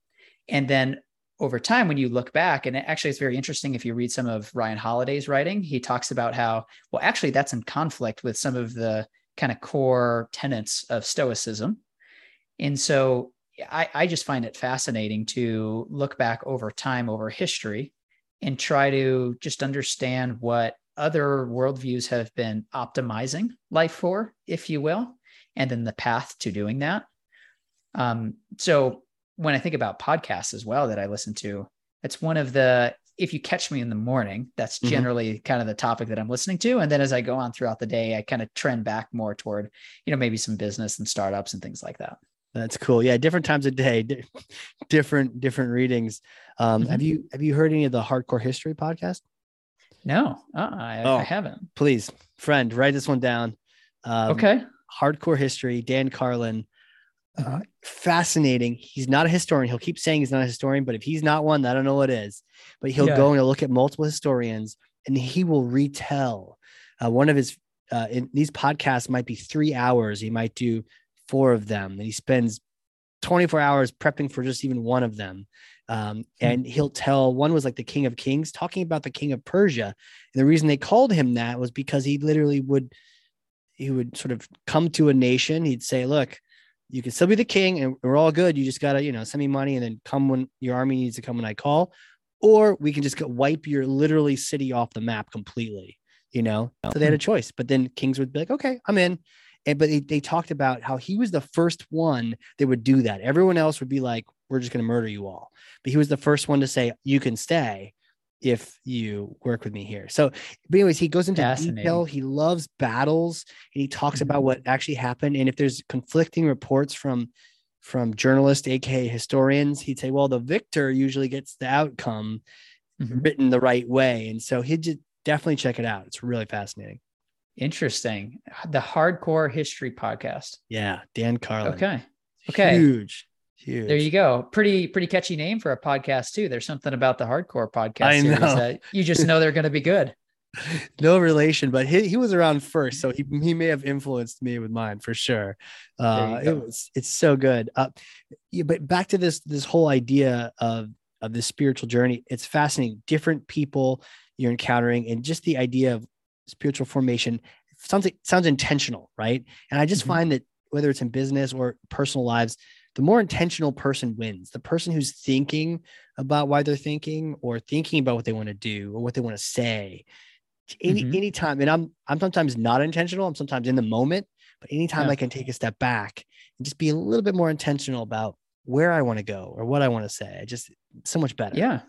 Speaker 2: And then over time, when you look back, and actually it's very interesting if you read some of Ryan Holiday's writing, he talks about how, well, actually, that's in conflict with some of the kind of core tenets of Stoicism. And so I, I just find it fascinating to look back over time, over history, and try to just understand what other worldviews have been optimizing life for, if you will, and then the path to doing that. Um, so when I think about podcasts as well that I listen to, it's one of the if you catch me in the morning, that's mm-hmm. generally mm-hmm. kind of the topic that I'm listening to. And then as I go on throughout the day, I kind of trend back more toward, you know, maybe some business and startups and things like that.
Speaker 1: That's cool. Yeah, different times of day, [laughs] different different readings. Um, mm-hmm. Have you have you heard any of the Hardcore History podcast?
Speaker 2: No, uh I, oh, I haven't.
Speaker 1: Please, friend, write this one down.
Speaker 2: Um, okay.
Speaker 1: Hardcore History, Dan Carlin. Uh,
Speaker 2: Mhm.
Speaker 1: fascinating. He's not a historian. He'll keep saying he's not a historian, but if he's not one, I don't know what is. But he'll
Speaker 2: Yeah.
Speaker 1: go and he'll look at multiple historians and he will retell uh, one of his. Uh, in these podcasts might be three hours. He might do four of them, and he spends 24 hours prepping for just even one of them. Um, and he'll tell one was like the King of Kings, talking about the King of Persia. And the reason they called him that was because he literally would he would sort of come to a nation. He'd say, "Look, you can still be the king, and we're all good. You just gotta, you know, send me money, and then come when your army needs to come when I call, or we can just wipe your literally city off the map completely." You know, so they had a choice. But then kings would be like, "Okay, I'm in." And but they, they talked about how he was the first one that would do that. Everyone else would be like, "We're just gonna murder you all," but he was the first one to say, "You can stay." If you work with me here. So, but anyways, he goes into detail. He loves battles and he talks about what actually happened. And if there's conflicting reports from from journalists, aka historians, he'd say, well, the victor usually gets the outcome
Speaker 2: Mhm.
Speaker 1: written the right way. And so he'd just definitely check it out. It's really fascinating.
Speaker 2: Interesting. The Hardcore History Podcast.
Speaker 1: Yeah. Dan Carlin.
Speaker 2: Okay. Okay.
Speaker 1: Huge. Huge.
Speaker 2: There you go. Pretty pretty catchy name for a podcast too. There's something about the hardcore podcast
Speaker 1: I
Speaker 2: series
Speaker 1: know.
Speaker 2: that you just know they're going to be good. [laughs]
Speaker 1: no relation, but he, he was around first, so he, he may have influenced me with mine for sure. Uh, it was it's so good. Uh, yeah, but back to this this whole idea of of this spiritual journey. It's fascinating. Different people you're encountering, and just the idea of spiritual formation sounds sounds intentional, right? And I just
Speaker 2: Mhm.
Speaker 1: find that whether it's in business or personal lives, the more intentional person wins. The person who's thinking about why they're thinking or thinking about what they want to do or what they want to say any
Speaker 2: Mhm.
Speaker 1: anytime and i'm i'm sometimes not intentional i'm sometimes in the moment but anytime
Speaker 2: Yeah.
Speaker 1: i can take a step back and just be a little bit more intentional about where i want to go or what i want to say just so much better
Speaker 2: Yeah.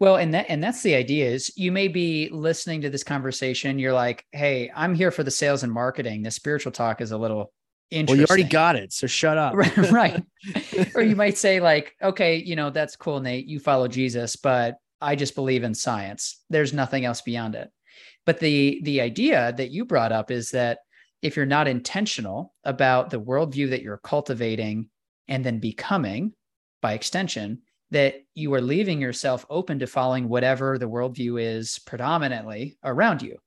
Speaker 2: Well, and that and that's the idea is you may be listening to this conversation. You're like, hey, I'm here for the sales and marketing. The spiritual talk is a little interesting.
Speaker 1: well you already got it so shut up
Speaker 2: right, [laughs] right. [laughs] or you might say like, okay, you know, that's cool, Nate. You follow Jesus, but I just believe in science. There's nothing else beyond it. But the the idea that you brought up is that if you're not intentional about the worldview that you're cultivating and then becoming by extension, that you are leaving yourself open to following whatever the worldview is predominantly around you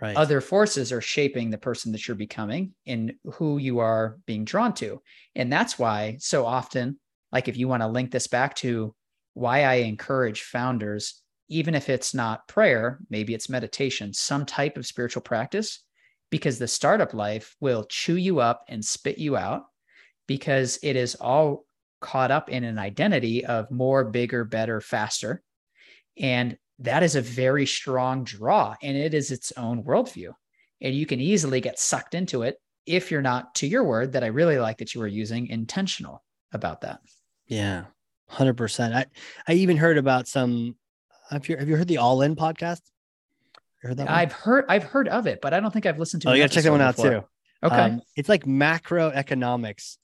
Speaker 1: right
Speaker 2: other forces are shaping the person that you're becoming and who you are being drawn to. And that's why so often, like if you want to link this back to why I encourage founders, even if it's not prayer, maybe it's meditation, some type of spiritual practice, because the startup life will chew you up and spit you out because it is all caught up in an identity of more, bigger, better, faster. And that is a very strong draw and it is its own worldview. And you can easily get sucked into it if you're not, to your word, that I really like that you were using, intentional about that.
Speaker 1: yeah 100% i i even heard about some have you have you heard the all in podcast heard that?
Speaker 2: I've heard I've heard of it, but I don't think I've listened to
Speaker 1: it.
Speaker 2: oh
Speaker 1: you gotta check that one out
Speaker 2: episode
Speaker 1: too.
Speaker 2: Okay.
Speaker 1: Um, it's like macroeconomics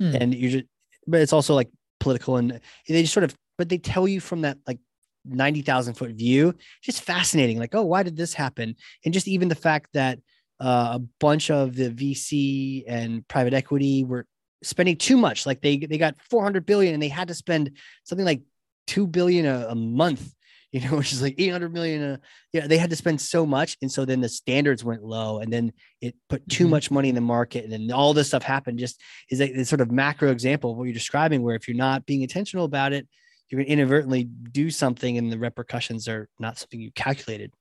Speaker 2: Hmm.
Speaker 1: and you just but it's also like political and they just sort of but they tell you from that like 90,000 foot view. Just fascinating like oh why did this happen? And just even the fact that uh, a bunch of the VC and private equity were spending too much. Like they they got 400 billion and they had to spend something like 2 billion a, a month you know [laughs] which is like 800 million a, yeah they had to spend so much and so then the standards went low and then it put too
Speaker 2: Mhm.
Speaker 1: much money in the market and then all this stuff happened just is a, this sort of macro example of what you're describing where if you're not being intentional about it you're going to inadvertently do something and the repercussions are not something you calculated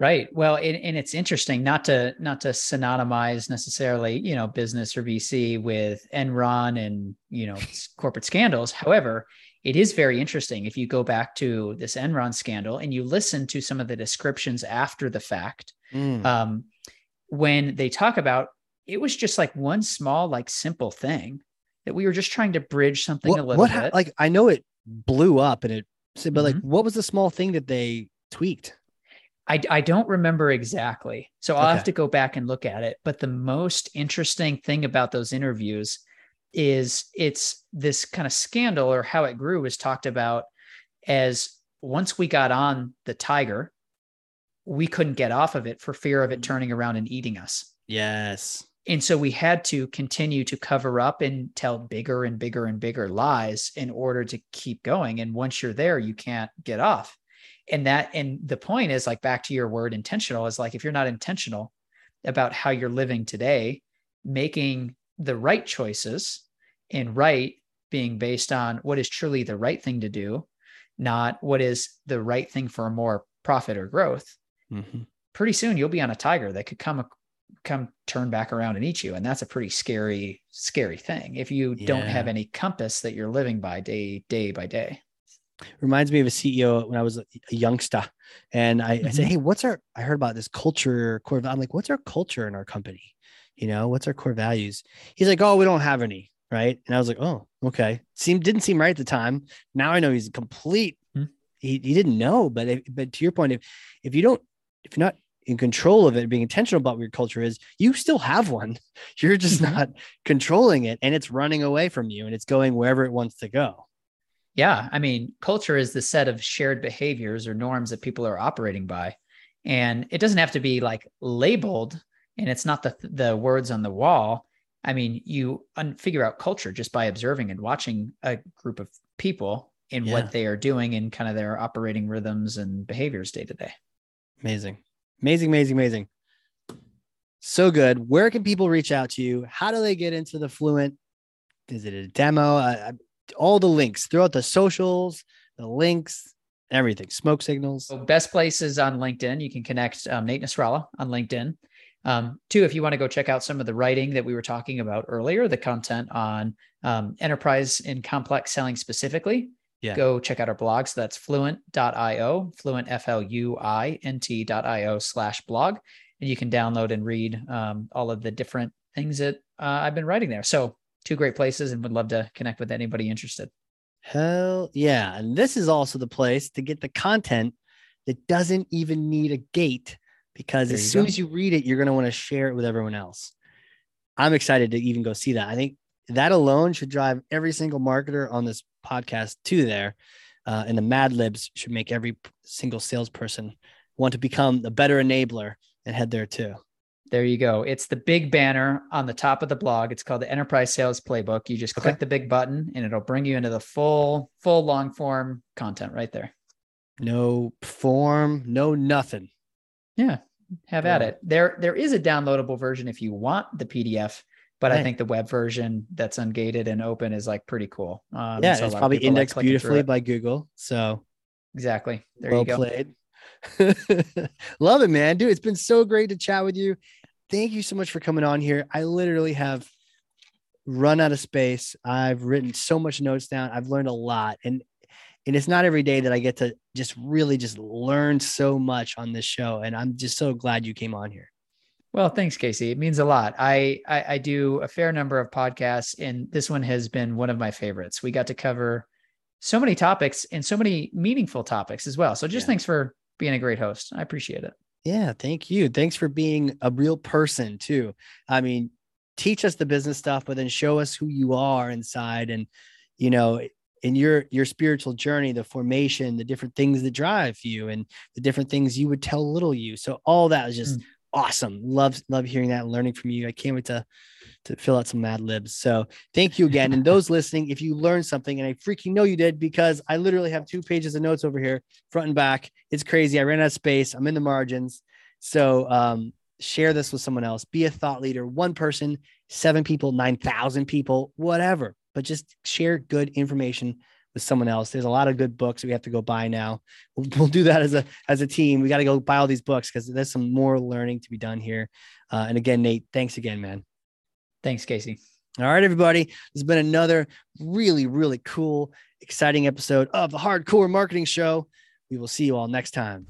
Speaker 2: Right. Well, and, and it's interesting not to not to synonymize necessarily, you know, business or VC with Enron and you know corporate scandals. However, it is very interesting if you go back to this Enron scandal and you listen to some of the descriptions after the fact.
Speaker 1: Mm.
Speaker 2: Um, when they talk about it was just like one small, like simple thing that we were just trying to bridge something
Speaker 1: what,
Speaker 2: a little
Speaker 1: what
Speaker 2: bit.
Speaker 1: like i know it blew up and it but like
Speaker 2: Mhm.
Speaker 1: what was the small thing that they tweaked
Speaker 2: I, I don't remember exactly. So I'll have to go back and look at it. But the most interesting thing about those interviews is it's this kind of scandal or how it grew was talked about as once we got on the tiger, we couldn't get off of it for fear of it
Speaker 1: Mhm.
Speaker 2: turning around and eating us.
Speaker 1: yes
Speaker 2: And so we had to continue to cover up and tell bigger and bigger and bigger lies in order to keep going. And once you're there, you can't get off. And that, and the point is like back to your word intentional is like if you're not intentional about how you're living today, making the right choices and right being based on what is truly the right thing to do, not what is the right thing for more profit or growth. Mm-hmm. Pretty soon you'll be on a tiger that could come come turn back around and eat you and that's a pretty scary scary thing if you yeah. don't have any compass that you're living by day day by day
Speaker 1: reminds me of a ceo when i was a youngster and i, mm-hmm. I said mm-hmm. hey what's our i heard about this culture core i'm like what's our culture in our company you know what's our core values he's like oh we don't have any right and i was like oh okay seemed didn't seem right at the time now i know he's complete mm-hmm. he, he didn't know but if, but to your point if if you don't if you're not in control of it, being intentional about what your culture is, you still have one. [laughs] You're just mm-hmm. not controlling it and it's running away from you and it's going wherever it wants to go.
Speaker 2: Yeah. I mean, culture is the set of shared behaviors or norms that people are operating by. And it doesn't have to be like labeled and it's not the, the words on the wall. I mean, you un- figure out culture just by observing and watching a group of people in yeah. what they are doing and kind of their operating rhythms and behaviors day to day.
Speaker 1: Amazing. Amazing, amazing, amazing. So good. Where can people reach out to you? How do they get into the Fluint? Is it a demo? Uh, all the links throughout the socials, the links, everything, smoke signals.
Speaker 2: So best places on LinkedIn. You can connect um, Nate Nasralla on LinkedIn. Um, two, if you want to go check out some of the writing that we were talking about earlier, the content on um, enterprise and complex selling specifically, yeah. go check out our blog. So that's fluint.io, fluint, F L U I N T.io slash blog. And you can download and read um, all of the different things that uh, I've been writing there. So, two great places and would love to connect with anybody interested.
Speaker 1: Hell yeah. And this is also the place to get the content that doesn't even need a gate because there as soon go. as you read it, you're going to want to share it with everyone else. I'm excited to even go see that. I think that alone should drive every single marketer on this podcast to there. Uh, and the Mad Libs should make every single salesperson want to become a better enabler and head there too.
Speaker 2: There you go. It's the big banner on the top of the blog. It's called the Enterprise Sales Playbook. You just okay. click the big button and it'll bring you into the full, full long form content right there.
Speaker 1: No form, no nothing.
Speaker 2: Yeah, have yeah. at it. There, there is a downloadable version if you want the PDF but right. I think the web version that's ungated and open is like pretty cool.
Speaker 1: Um, yeah, so it's probably indexed like beautifully by Google. So
Speaker 2: exactly. There well you go.
Speaker 1: Played. [laughs] Love it, man. Dude, it's been so great to chat with you. Thank you so much for coming on here. I literally have run out of space. I've written so much notes down. I've learned a lot. And and it's not every day that I get to just really just learn so much on this show. And I'm just so glad you came on here.
Speaker 2: Well, thanks, Casey. It means a lot. I, I, I do a fair number of podcasts, and this one has been one of my favorites. We got to cover so many topics and so many meaningful topics as well. So just yeah. thanks for being a great host. I appreciate it.
Speaker 1: Yeah, thank you. Thanks for being a real person too. I mean, teach us the business stuff, but then show us who you are inside, and you know, in your your spiritual journey, the formation, the different things that drive you, and the different things you would tell little you. So all that is just. Mm awesome. Love love hearing that and learning from you. I can't wait to to fill out some Mad Libs. So thank you again. And those listening, if you learned something, and I freaking know you did because I literally have two pages of notes over here, front and back. It's crazy. I ran out of space. I'm in the margins. So um, share this with someone else. Be a thought leader. One person, seven people, nine thousand people, whatever. But just share good information with someone else. There's a lot of good books we have to go buy now. We'll, we'll do that as a as a team. We got to go buy all these books because there's some more learning to be done here. Uh, and again, Nate, thanks again, man.
Speaker 2: Thanks, Casey.
Speaker 1: All right, everybody. This has been another really, really cool, exciting episode of the Hard Corps Marketing Show. We will see you all next time.